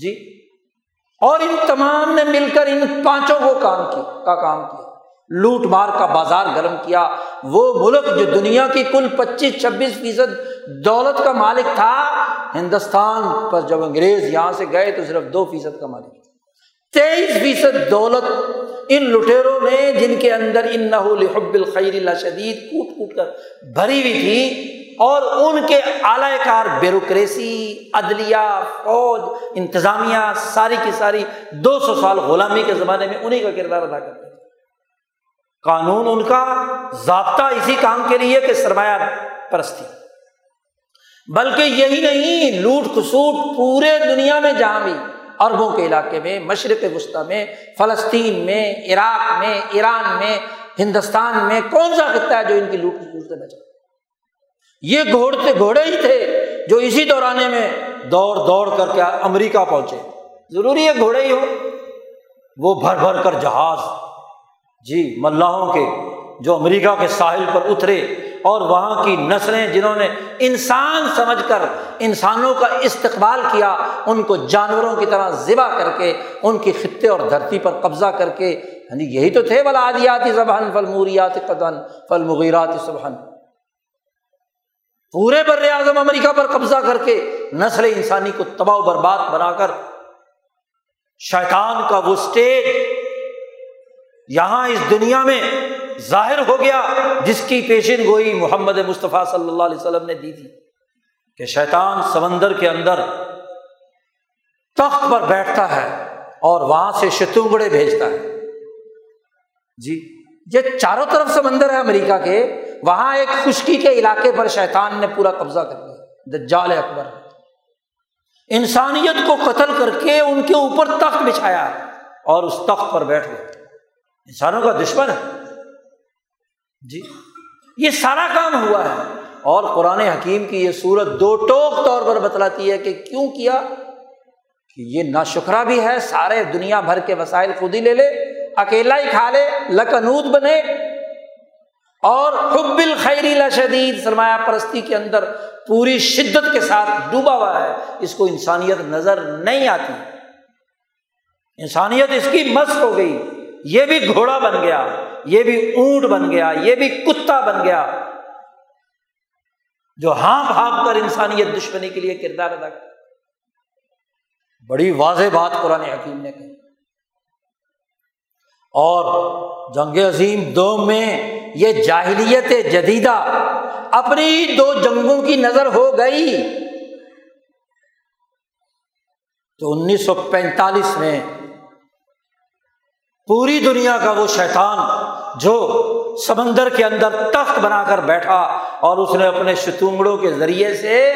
جی۔ اور ان تمام نے مل کر ان پانچوں کو کام کی، کا کام کیا۔ لوٹ مار کا بازار گرم کیا۔ وہ ملک جو دنیا کی کل پچیس چھبیس فیصد دولت کا مالک تھا ہندوستان پر جب انگریز یہاں سے گئے تو صرف دو فیصد کا مالک تیئیس فیصد دولت ان لٹیروں نے جن کے اندر ان نحب الخیر اللہ شدید کوٹ کوٹ کر بھری ہوئی تھی اور ان کے اعلی کار بیوروکریسی، عدلیہ، فوج، انتظامیہ، ساری کی ساری دو سو سال غلامی کے زمانے میں انہیں کا کردار ادا کرتے تھے۔ قانون ان کا ضابطہ اسی کام کے لیے کہ سرمایہ پرستی۔ بلکہ یہی نہیں، لوٹ خسوٹ پورے دنیا میں جہاں بھی عربوں کے علاقے میں، مشرق وسطی میں، فلسطین میں، عراق میں، ایران میں، ہندوستان میں، کون سا خطہ ہے جو ان کی لوٹ خسوٹ سے بچا؟ یہ گھوڑتے گھوڑے ہی تھے جو اسی دورانے میں دوڑ دوڑ کر کے امریکہ پہنچے۔ ضروری ہے گھوڑے ہی ہو وہ بھر بھر کر جہاز جی ملاحوں کے جو امریکہ کے ساحل پر اترے۔ اور وہاں کی نسلیں جنہوں نے انسان سمجھ کر انسانوں کا استقبال کیا، ان کو جانوروں کی طرح ذبح کر کے، ان کی خطے اور دھرتی پر قبضہ کر کے ہاں جی یہی تو تھے بلا آدیاتی زبان فل موریات قدن فل مغیرات سبحن پورے بر اعظم امریکہ پر قبضہ کر کے نسل انسانی کو تباہ و برباد بنا کر شیطان کا وہ اسٹیج یہاں اس دنیا میں ظاہر ہو گیا جس کی پیشن گوئی محمد مصطفیٰ صلی اللہ علیہ وسلم نے دی تھی کہ شیطان سمندر کے اندر تخت پر بیٹھتا ہے اور وہاں سے شتونگڑے بھیجتا ہے۔ جی یہ چاروں طرف سمندر ہے امریکہ کے۔ وہاں ایک خشکی کے علاقے پر شیطان نے پورا قبضہ کر دیا دجال اکبر۔ انسانیت کو قتل کر کے ان کے اوپر تخت بچھایا اور اس تخت پر بیٹھ گئے انسانوں کا دشمن ہے۔ جی یہ سارا کام ہوا ہے اور قرآن حکیم کی یہ صورت دو ٹوک طور پر بتلاتی ہے کہ کیوں کیا کہ یہ نا شکرا بھی ہے، سارے دنیا بھر کے وسائل خود ہی لے لے، اکیلا ہی کھا لے، لکنود بنے۔ اور حب الخیری لشدید سرمایہ پرستی کے اندر پوری شدت کے ساتھ ڈوبا ہوا ہے۔ اس کو انسانیت نظر نہیں آتی۔ انسانیت اس کی مست ہو گئی۔ یہ بھی گھوڑا بن گیا۔ یہ بھی اونٹ بن گیا، یہ بھی کتا بن گیا۔ جو ہانپ ہانپ کر انسانیت دشمنی کے لیے کردار ادا کر بڑی واضح بات قرآن حکیم نے کہی۔ اور جنگ عظیم دو میں یہ جاہلیت جدیدہ اپنی دو جنگوں کی نظر ہو گئی۔ تو انیس سو پینتالیس میں پوری دنیا کا وہ شیطان جو سمندر کے اندر تخت بنا کر بیٹھا اور اس نے اپنے شتونگڑوں کے ذریعے سے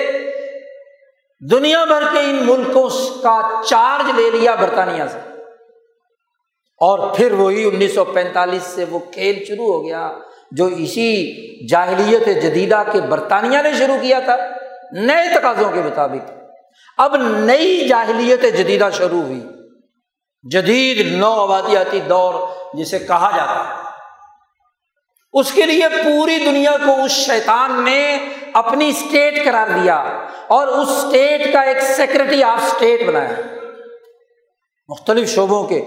دنیا بھر کے ان ملکوں کا چارج لے لیا برطانیہ سے۔ اور پھر وہی انیس سو پینتالیس سے وہ کھیل شروع ہو گیا جو اسی جاہلیت جدیدہ کے برطانیہ نے شروع کیا تھا، نئے تقاضوں کے مطابق۔ اب نئی جاہلیت جدیدہ شروع ہوئی۔ جدید نو آبادیاتی دور جسے کہا جاتا ہے۔ اس کے لیے پوری دنیا کو اس شیطان نے اپنی اسٹیٹ قرار دیا اور اس اسٹیٹ کا ایک سیکرٹری آف اسٹیٹ بنایا۔ مختلف شعبوں کے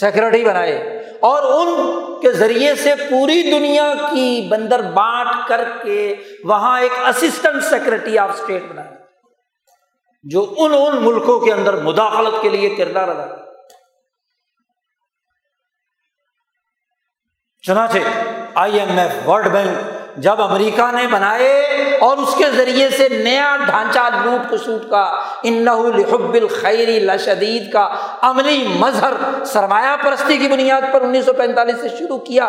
سیکرٹری بنائے اور ان کے ذریعے سے پوری دنیا کی بندر بانٹ کر کے وہاں ایک اسسٹنٹ سیکرٹری آف اسٹیٹ بنایا جو ان ان ملکوں کے اندر مداخلت کے لیے کردار ادا چنانچہ I M F World Bank جب امریکہ نے بنائے اور اس کے ذریعے سے نیا ڈھانچہ لوٹ کسوٹ کا انحب الخیری لشدید کا عملی مظہر سرمایہ پرستی کی بنیاد پر انیس سو پینتالیس سے شروع کیا۔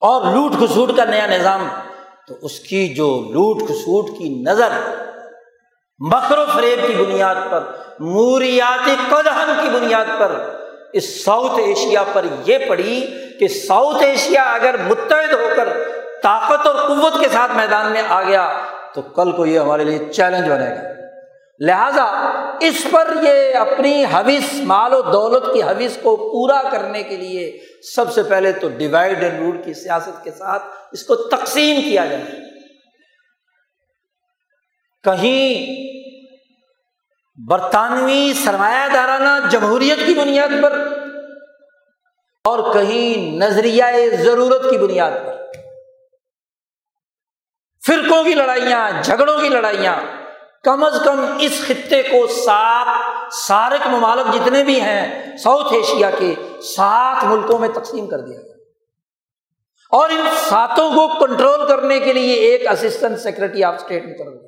اور لوٹ کسوٹ کا نیا نظام۔ تو اس کی جو لوٹ کسوٹ کی نظر، مکر و فریب کی بنیاد پر موریاتی قدہن کی بنیاد پر اس ساؤتھ ایشیا پر یہ پڑی کہ ساؤتھ ایشیا اگر متحد ہو کر طاقت اور قوت کے ساتھ میدان میں آ گیا تو کل کو یہ ہمارے لیے چیلنج بنے گا۔ لہذا اس پر یہ اپنی حوث مال و دولت کی حوث کو پورا کرنے کے لیے سب سے پہلے تو ڈیوائڈ اینڈ رول کی سیاست کے ساتھ اس کو تقسیم کیا جائے۔ کہیں برطانوی سرمایہ دارانہ جمہوریت کی بنیاد پر اور کہیں نظریہ ضرورت کی بنیاد پر۔ فرقوں کی لڑائیاں، جھگڑوں کی لڑائیاں، کم از کم اس خطے کو سات سارک ممالک جتنے بھی ہیں، ساؤتھ ایشیا کے سات ملکوں میں تقسیم کر دیا گیا۔ اور ان ساتوں کو کنٹرول کرنے کے لیے ایک اسسٹنٹ سیکرٹری آف اسٹیٹ میں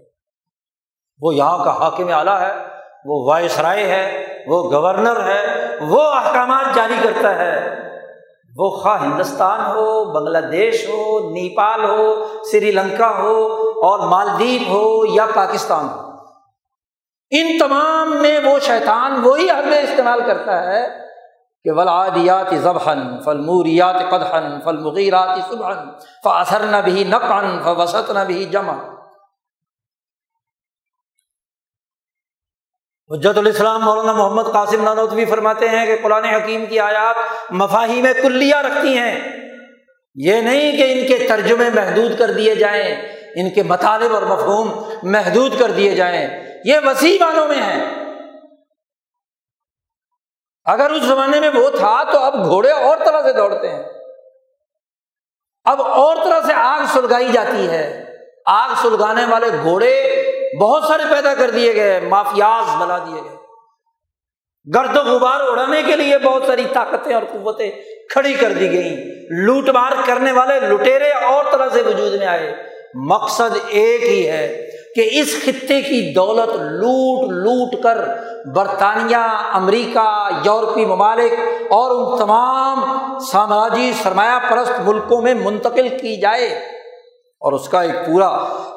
وہ یہاں کا حاکم اعلیٰ ہے۔ وہ وائس رائے ہے، وہ گورنر ہے، وہ احکامات جاری کرتا ہے۔ وہ خواہ ہندوستان ہو، بنگلہ دیش ہو، نیپال ہو، سری لنکا ہو اور مالدیپ ہو یا پاکستان ہو۔ ان تمام میں وہ شیطان وہی حد استعمال کرتا ہے کہ ولادیات ضبحن فل موریات قدحن فل مغیرات صبحن فاثر نہ بھی نقن فوسط نہ بھی جمع حجت الاسلام مولانا محمد قاسم نانوتوی فرماتے ہیں کہ قرآن حکیم کی آیات مفاہی میں کلیہ رکھتی ہیں۔ یہ نہیں کہ ان کے ترجمے محدود کر دیے جائیں، ان کے مطالب اور مفہوم محدود کر دیے جائیں۔ یہ وسیع معنوں میں ہے اگر اس زمانے میں وہ تھا تو اب گھوڑے اور طرح سے دوڑتے ہیں۔ اب اور طرح سے آگ سلگائی جاتی ہے۔ آگ سلگانے والے گھوڑے بہت سارے پیدا کر دیے گئے، مافیاز بنا دیے گئے۔ گرد و غبار اڑانے کے لیے بہت ساری طاقتیں اور قوتیں کھڑی کر دی گئیں۔ لوٹ مار کرنے والے لٹیرے اور طرح سے وجود میں آئے۔ مقصد ایک ہی ہے کہ اس خطے کی دولت لوٹ لوٹ کر برطانیہ، امریکہ، یورپی ممالک اور ان تمام سامراجی سرمایہ پرست ملکوں میں منتقل کی جائے۔ اور اس کا ایک پورا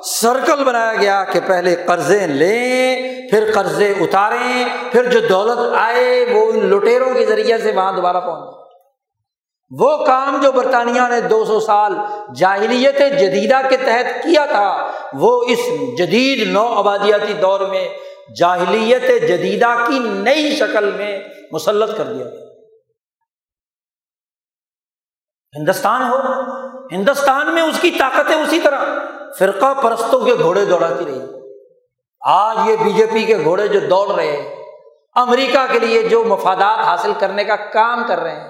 سرکل بنایا گیا کہ پہلے قرضے لیں، پھر قرضے اتاریں، پھر جو دولت آئے وہ ان لٹیروں کے ذریعے سے وہاں دوبارہ پہنچے وہ کام جو برطانیہ نے دو سو سال جاہلیت جدیدہ کے تحت کیا تھا، وہ اس جدید نو آبادیاتی دور میں جاہلیت جدیدہ کی نئی شکل میں مسلط کر دیا گیا۔ ہندوستان ہو ہندوستان میں اس کی طاقتیں اسی طرح فرقہ پرستوں کے گھوڑے دوڑاتی رہی۔ آج یہ بی جے پی کے گھوڑے جو دوڑ رہے ہیں، امریکہ کے لیے جو مفادات حاصل کرنے کا کام کر رہے ہیں،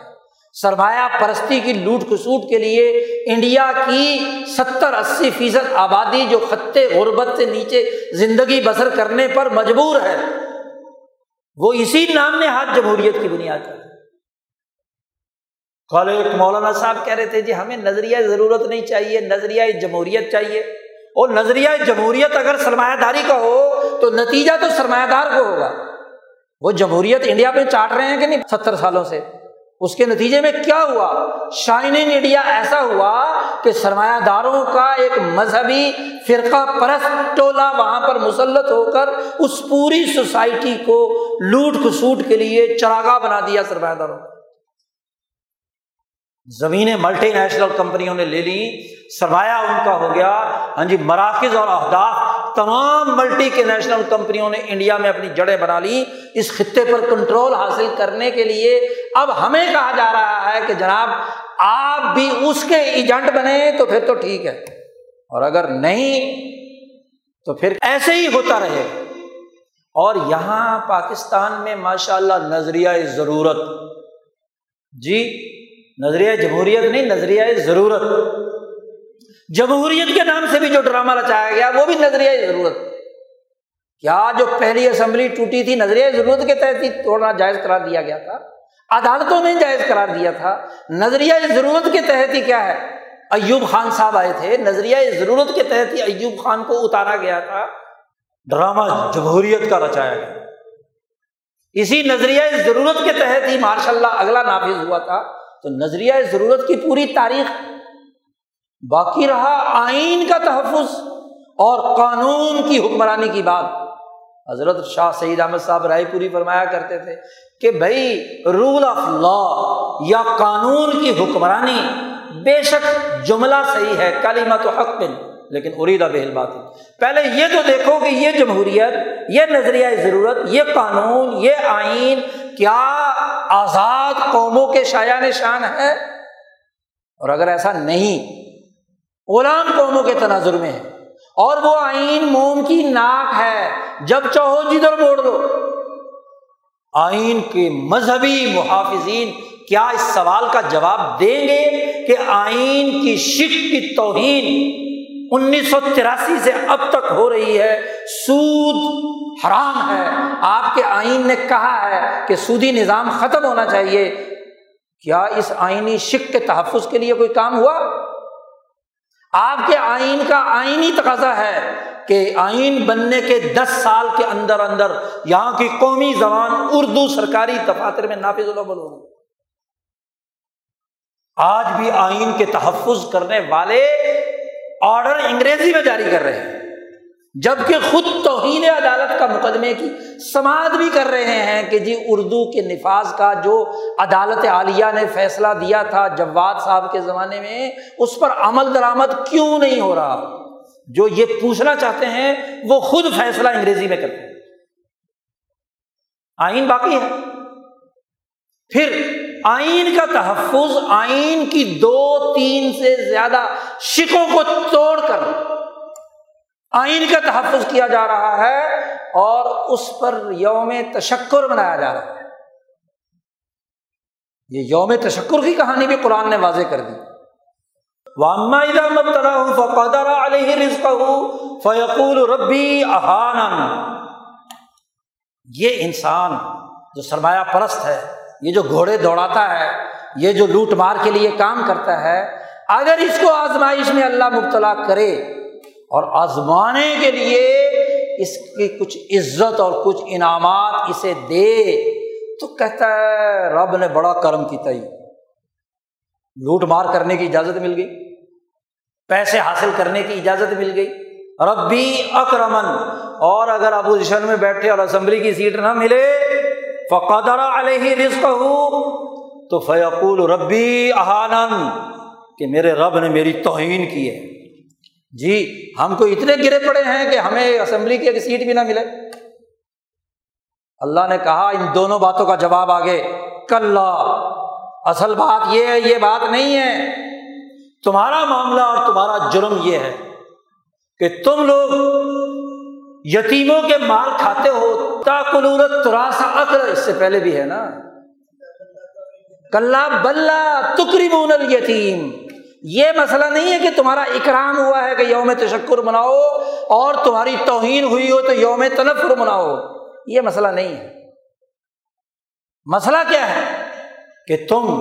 سرمایہ پرستی کی لوٹ کسوٹ کے لیے انڈیا کی ستر اسی فیصد آبادی جو خطے غربت سے نیچے زندگی بسر کرنے پر مجبور ہے، وہ اسی نام نے ہاتھ جمہوریت کی بنیاد پر۔ کل ایک مولانا صاحب کہہ رہے تھے جی ہمیں نظریہ ضرورت نہیں چاہیے، نظریہ جمہوریت چاہیے۔ اور نظریہ جمہوریت اگر سرمایہ داری کا ہو، تو نتیجہ تو سرمایہ دار کو ہوگا۔ وہ جمہوریت انڈیا پہ چاٹ رہے ہیں کہ نہیں ستر سالوں سے؟ اس کے نتیجے میں کیا ہوا؟ شائننگ انڈیا ایسا ہوا کہ سرمایہ داروں کا ایک مذہبی فرقہ پرست ٹولہ وہاں پر مسلط ہو کر اس پوری سوسائٹی کو لوٹ کسوٹ کے لیے چراگاہ بنا دیا سرمایہ داروں زمینیں ملٹی نیشنل کمپنیوں نے لے لی، سرمایہ ان کا ہو گیا۔ ہاں جی مراکز اور اہداف، تمام ملٹی کے نیشنل کمپنیوں نے انڈیا میں اپنی جڑیں بنا لی۔ اس خطے پر کنٹرول حاصل کرنے کے لیے اب ہمیں کہا جا رہا ہے کہ جناب، آپ بھی اس کے ایجنٹ بنے تو پھر تو ٹھیک ہے۔ اور اگر نہیں، تو پھر ایسے ہی ہوتا رہے۔ اور یہاں پاکستان میں ماشاء اللہ نظریہ ضرورت۔ جی نظریہ جمہوریت نہیں، نظریہ ضرورت۔ جمہوریت کے نام سے بھی جو ڈرامہ رچایا گیا، وہ بھی نظریہ ضرورت۔ کیا جو پہلی اسمبلی ٹوٹی تھی، نظریہ ضرورت کے تحت ہی توڑنا جائز قرار دیا گیا تھا؟ عدالتوں نے جائز قرار دیا تھا۔ نظریہ ضرورت کے تحت ہی کیا ہے؟ ایوب خان صاحب آئے تھے۔ نظریہ ضرورت کے تحت ہی ایوب خان کو اتارا گیا تھا۔ ڈرامہ جمہوریت کا رچایا گیا۔ اسی نظریہ ضرورت کے تحت ہی ماشاء اللہ اگلا نافذ ہوا تھا۔ تو نظریہ ضرورت کی پوری تاریخ باقی رہا آئین کا تحفظ اور قانون کی حکمرانی کی بات۔ حضرت شاہ سعید احمد صاحب رائے پوری فرمایا کرتے تھے کہ بھائی رول آف لا یا قانون کی حکمرانی بے شک جملہ صحیح ہے کالی مت و حق بن لیکن اریدا بہل بات پہلے یہ تو دیکھو کہ یہ جمہوریت، یہ نظریہ ضرورت، یہ قانون، یہ آئین کیا آزاد قوموں کے شاع نشان ہے؟ اور اگر ایسا نہیں، غلام قوموں کے تناظر میں ہے۔ اور وہ آئین موم کی ناک ہے، جب چاہو جدھر موڑ دو آئین کے مذہبی محافظین کیا اس سوال کا جواب دیں گے کہ آئین کی شک کی توہین انیس سو تراسی سے اب تک ہو رہی ہے۔ سود حرام ہے۔ آپ کے آئین نے کہا ہے کہ سودی نظام ختم ہونا چاہیے۔ کیا اس آئینی شک کے تحفظ کے لیے کوئی کام ہوا؟ آپ کے آئین کا آئینی تقاضا ہے کہ آئین بننے کے دس سال کے اندر اندر یہاں کی قومی زبان اردو سرکاری دفاتر میں نافذ العمل ہوگی آج بھی آئین کے تحفظ کرنے والے آرڈر انگریزی میں جاری کر رہے ہیں۔ جبکہ خود توہین عدالت کا مقدمے کی سماعت بھی کر رہے ہیں کہ جی اردو کے نفاذ کا جو عدالت عالیہ نے فیصلہ دیا تھا جواد صاحب کے زمانے میں، اس پر عمل درآمد کیوں نہیں ہو رہا؟ جو یہ پوچھنا چاہتے ہیں، وہ خود فیصلہ انگریزی میں کرتے ہیں۔ آئین باقی ہے۔ پھر آئین کا تحفظ، آئین کی دو، تین سے زیادہ شکوں کو توڑ کر آئین کا تحفظ کیا جا رہا ہے اور اس پر یوم تشکر منایا جا رہا ہے۔ یہ یوم تشکر کی کہانی بھی قرآن نے واضح کر دی۔ واما مبتلا ہوں فقدر علیہ رزق ہوں فیقول ربی احان یہ انسان جو سرمایہ پرست ہے یہ جو گھوڑے دوڑاتا ہے، یہ جو لوٹ مار کے لیے کام کرتا ہے، اگر اس کو آزمائش میں اللہ مبتلا کرے اور آزمانے کے لیے اس کی کچھ عزت اور کچھ انعامات اسے دے، تو کہتا ہے، رب نے بڑا کرم کیا لوٹ مار کرنے کی اجازت مل گئی۔ پیسے حاصل کرنے کی اجازت مل گئی۔ ربی اکرمن۔ اور اگر اپوزیشن میں بیٹھے اور اسمبلی کی سیٹ نہ ملے فقدر علیہ رزق تو فیقول ربی احانن کہ میرے رب نے میری توہین کی ہے۔ جی ہم کو اتنے گرے پڑے ہیں کہ ہمیں اسمبلی کی ایک سیٹ بھی نہ ملے۔ اللہ نے کہا، ان دونوں باتوں کا جواب آگے۔ کل اصل بات یہ ہے، یہ بات نہیں ہے۔ تمہارا معاملہ اور تمہارا جرم یہ ہے کہ تم لوگ یتیموں کے مال کھاتے ہو، تاکلورت تراسا اکر اس سے پہلے بھی ہے نا۔ کلّا بلّا تکری مون یتیم یہ مسئلہ نہیں ہے کہ تمہارا اکرام ہوا ہے کہ یوم تشکر مناؤ اور تمہاری توہین ہوئی ہو تو یوم تنفر مناؤ۔ یہ مسئلہ نہیں ہے۔ مسئلہ کیا ہے؟ کہ تم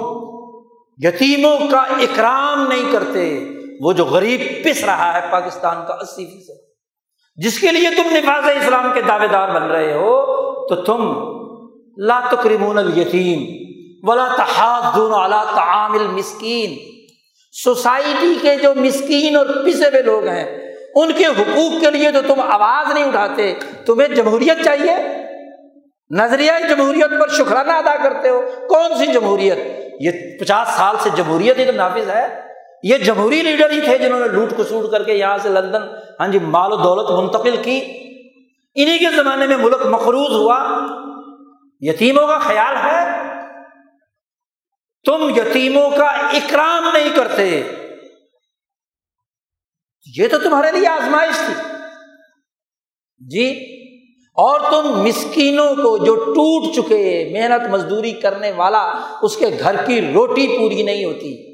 یتیموں کا اکرام نہیں کرتے۔ وہ جو غریب پس رہا ہے پاکستان کا اسی فیصد۔ جس کے لیے تم نفاذ اسلام کے دعوے دار بن رہے ہو، تو تم لا تکرمون الیتیم ولا تحاضون علی تعام المسکین۔ سوسائٹی کے جو مسکین اور پسے ہوئے لوگ ہیں، ان کے حقوق کے لیے تو تم آواز نہیں اٹھاتے، تمہیں جمہوریت چاہیے؟ نظریہ جمہوریت پر شکرانہ ادا کرتے ہو، کون سی جمہوریت؟ یہ پچاس سال سے جمہوریت ہی تو نافذ ہے۔ یہ جمہوری لیڈر ہی تھے جنہوں نے لوٹ کسوٹ کر کے یہاں سے لندن ہاں جی مال و دولت منتقل کی۔ انہیں کے زمانے میں ملک مقروض ہوا۔ یتیموں کا خیال ہے۔ تم یتیموں کا اکرام نہیں کرتے۔ یہ تو تمہارے لیے آزمائش تھی۔ جی اور تم مسکینوں کو جو ٹوٹ چکے، محنت مزدوری کرنے والا، اس کے گھر کی روٹی پوری نہیں ہوتی۔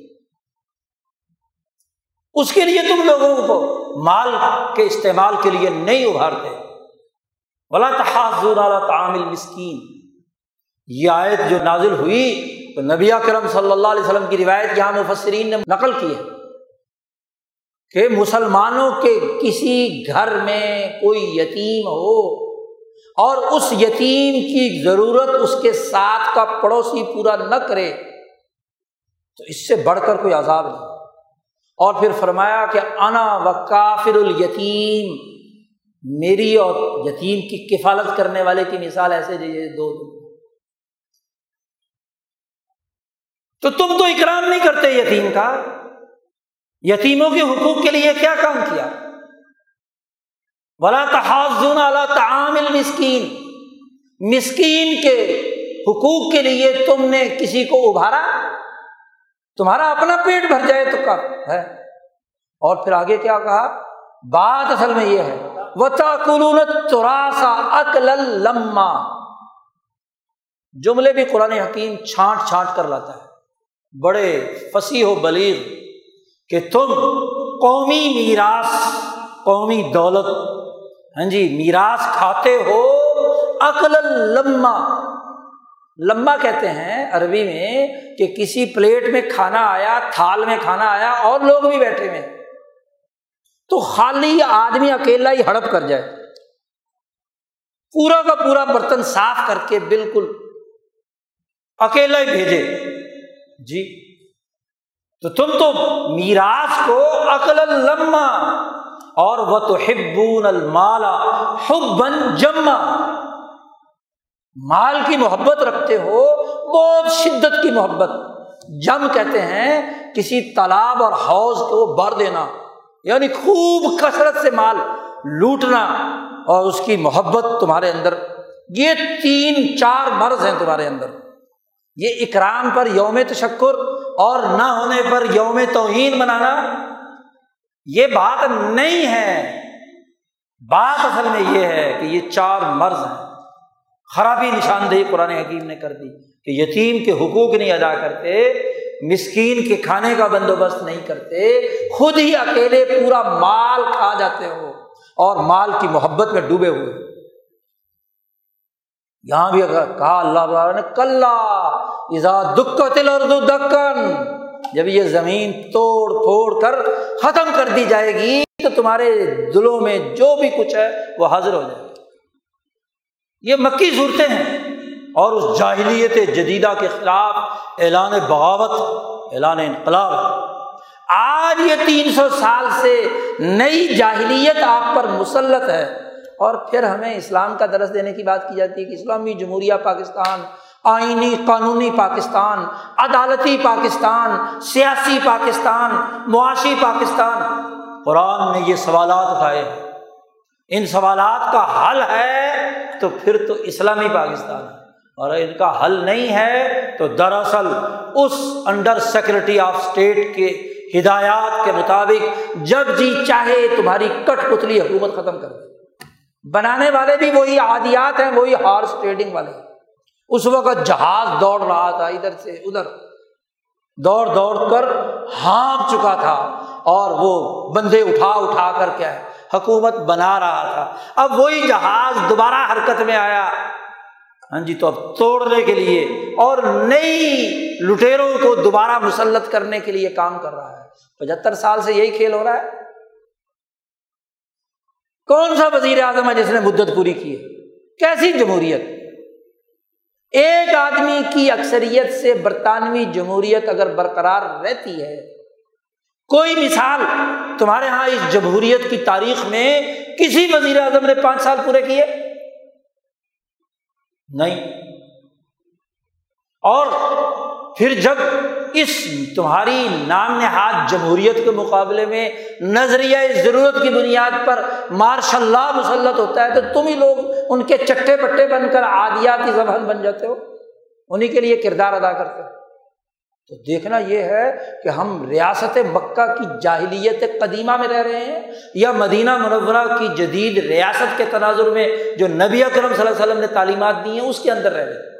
اس کے لیے تم لوگوں کو مال کے استعمال کے لیے نہیں ابھارتے۔ بلا تحاظ تعامل مسکین یہ آیت جو نازل ہوئی تو نبی کرم صلی اللہ علیہ وسلم کی روایت یہاں مفسرین نے نقل کی ہے کہ مسلمانوں کے کسی گھر میں کوئی یتیم ہو اور اس یتیم کی ضرورت اس کے ساتھ کا پڑوسی پورا نہ کرے تو اس سے بڑھ کر کوئی عذاب نہیں۔ اور پھر فرمایا کہ انا و کافر الیتیم، میری اور یتیم کی کفالت کرنے والے کی مثال ایسے دو تو تم تو اکرام نہیں کرتے یتیم کا۔ یتیموں کے حقوق کے لیے کیا کام کیا؟ بلا تحاظ تعامل مسکین مسکین کے حقوق کے لیے تم نے کسی کو ابھارا؟ تمہارا اپنا پیٹ بھر جائے تو کب ہے۔ اور پھر آگے کیا کہا؟ بات اصل میں یہ ہے وہ تراسا اکل لما۔ جملے بھی قرآن حکیم چھانٹ چھانٹ کر لاتا ہے۔ بڑے فصیح و بلیغ کہ تم قومی میراث، قومی دولت ہاں جی میراث کھاتے ہو۔ عقل لما۔ لمبا کہتے ہیں عربی میں کہ کسی پلیٹ میں کھانا آیا، تھال میں کھانا آیا اور لوگ بھی بیٹھے ہوئے تو خالی آدمی اکیلا ہی ہڑپ کر جائے۔ پورا کا پورا برتن صاف کر کے بالکل اکیلا ہی بھیجے۔ جی۔ تو تم تو میراث کو عقل لما اور وہ تو ہبون المالا حبن جما مال کی محبت رکھتے ہو، بہت شدت کی محبت۔ جم کہتے ہیں، کسی تالاب اور حوض کو بھر دینا یعنی خوب کثرت سے مال لوٹنا اور اس کی محبت تمہارے اندر۔ یہ تین چار مرض ہیں تمہارے اندر۔ یہ اکرام پر یوم تشکر اور نہ ہونے پر یوم توہین منانا۔ یہ بات نہیں ہے۔ بات اصل میں یہ ہے کہ یہ چار مرض ہیں۔ خرابی نشاندہی قرآن حکیم نے کر دی کہ یتیم کے حقوق نہیں ادا کرتے، مسکین کے کھانے کا بندوبست نہیں کرتے، خود ہی اکیلے پورا مال کھا جاتے ہو اور مال کی محبت میں ڈوبے ہوئے۔ یہاں بھی اگر کہا اللہ نے کل دکن، جب یہ زمین توڑ پھوڑ کر ختم کر دی جائے گی تو تمہارے دلوں میں جو بھی کچھ ہے وہ حاضر ہو جائے گا۔ یہ مکی صورتیں ہیں۔ اور اس جاہلیت جدیدہ کے خلاف اعلان بغاوت، اعلان انقلاب۔ آج یہ تین سو سال سے نئی جاہلیت آپ پر مسلط ہے۔ اور پھر ہمیں اسلام کا درس دینے کی بات کی جاتی ہے کہ اسلامی جمہوریہ پاکستان، آئینی قانونی پاکستان، عدالتی پاکستان، سیاسی پاکستان، معاشی پاکستان۔ قرآن نے یہ سوالات اٹھائے ان سوالات کا حل ہے تو پھر تو اسلامی پاکستان ہے۔ اور ان کا حل نہیں ہے تو دراصل اس انڈر سیکرٹری آف اسٹیٹ کے ہدایات کے مطابق جب جی چاہے تمہاری کٹ پتلی حکومت ختم کر دے۔ بنانے والے بھی وہی عادیات ہیں، وہی ہارس ٹریڈنگ والے اس وقت جہاز دوڑ رہا تھا ادھر سے ادھر۔ دوڑ دوڑ کر ہانپ چکا تھا اور وہ بندے اٹھا اٹھا کر کیا ہے؟ حکومت بنا رہا تھا۔ اب وہی جہاز دوبارہ حرکت میں آیا۔ ہاں جی تو اب توڑنے کے لیے اور نئی لٹیروں کو دوبارہ مسلط کرنے کے لیے کام کر رہا ہے۔ پچہتر سال سے یہی کھیل ہو رہا ہے۔ کون سا وزیر اعظم ہے جس نے مدت پوری کی ہے؟ کیسی جمہوریت؟ ایک آدمی کی اکثریت سے برطانوی جمہوریت اگر برقرار رہتی ہے کوئی مثال تمہارے یہاں اس جمہوریت کی تاریخ میں کسی وزیر اعظم نے پانچ سال پورے کیے؟ نہیں۔ اور پھر جب اس تمہاری نام نہاد جمہوریت کے مقابلے میں نظریہ ضرورت کی بنیاد پر مارش اللہ مسلط ہوتا ہے تو تم ہی لوگ ان کے چٹے پٹے بن کر آدیاتی زبان بن جاتے ہو؟ انہیں کے لیے کردار ادا کرتے ہو۔ تو دیکھنا یہ ہے کہ ہم ریاست مکہ کی جاہلیت قدیمہ میں رہ رہے ہیں یا مدینہ منورہ کی جدید ریاست کے تناظر میں جو نبی اکرم صلی اللہ علیہ وسلم نے تعلیمات دی ہیں، اس کے اندر رہ رہے ہیں۔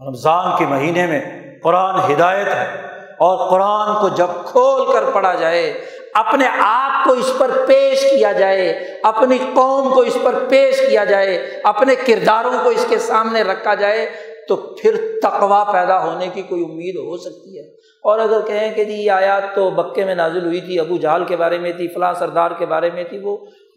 رمضان کے مہینے میں قرآن ہدایت ہے اور قرآن کو جب کھول کر پڑھا جائے، اپنے آپ کو اس پر پیش کیا جائے، اپنی قوم کو اس پر پیش کیا جائے، اپنے کرداروں کو اس کے سامنے رکھا جائے تو پھر تقوا پیدا ہونے کی کوئی امید ہو سکتی ہے۔ اور اگر کہیں کہ جی یہ آیات تو بکے میں نازل ہوئی تھی، ابو جہال کے بارے میں تھی، فلاں سردار کے بارے میں تھی، وہ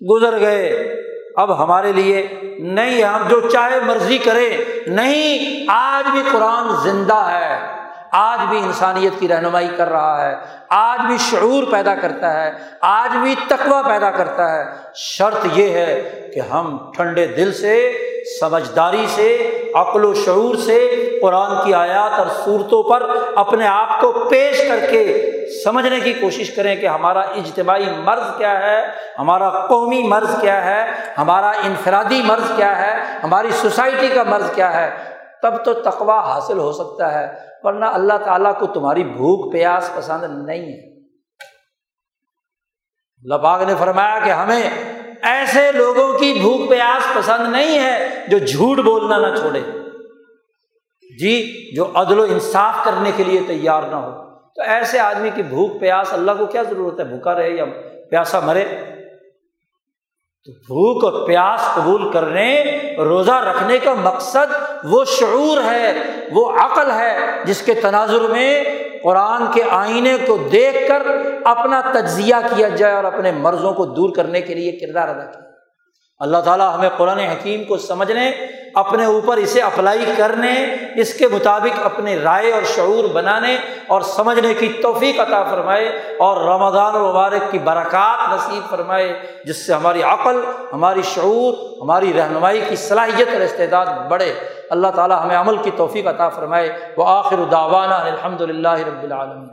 گزر گئے۔ اب ہمارے لیے نہیں، ہم جو چاہے مرضی کرے نہیں، آج بھی قرآن زندہ ہے۔ آج بھی انسانیت کی رہنمائی کر رہا ہے، آج بھی شعور پیدا کرتا ہے، آج بھی تقوا پیدا کرتا ہے۔ شرط یہ ہے کہ ہم ٹھنڈے دل سے، سمجھداری سے، عقل و شعور سے قرآن کی آیات اور صورتوں پر اپنے آپ کو پیش کر کے سمجھنے کی کوشش کریں کہ ہمارا اجتماعی مرض کیا ہے، ہمارا قومی مرض کیا ہے، ہمارا انفرادی مرض کیا ہے، ہماری سوسائٹی کا مرض کیا ہے۔ تب تو تقوا حاصل ہو سکتا ہے۔ ورنہ اللہ تعالیٰ کو تمہاری بھوک، پیاس پسند نہیں ہے۔ لباغ نے فرمایا کہ ہمیں ایسے لوگوں کی بھوک، پیاس پسند نہیں ہے جو جھوٹ بولنا نہ چھوڑے۔ جی جو عدل و انصاف کرنے کے لیے تیار نہ ہو۔ تو ایسے آدمی کی بھوک، پیاس، اللہ کو کیا ضرورت ہے؟ بھوکا رہے یا پیاسا مرے؟ تو بھوک اور پیاس قبول کرنے، روزہ رکھنے کا مقصد وہ شعور ہے، وہ عقل ہے، جس کے تناظر میں قرآن کے آئینے کو دیکھ کر اپنا تجزیہ کیا جائے اور اپنے مرضوں کو دور کرنے کے لیے کردار ادا کیا اللہ تعالیٰ ہمیں قرآن حکیم کو سمجھنے، اپنے اوپر اسے اپلائی کرنے، اس کے مطابق اپنے رائے اور شعور بنانے اور سمجھنے کی توفیق عطا فرمائے اور رمضان المبارک کی برکات نصیب فرمائے، جس سے ہماری عقل، ہماری شعور، ہماری رہنمائی کی صلاحیت اور استعداد بڑھے۔ اللہ تعالیٰ ہمیں عمل کی توفیق عطا فرمائے۔ وہ آخر داوانہ الحمد للہ رب العالمین۔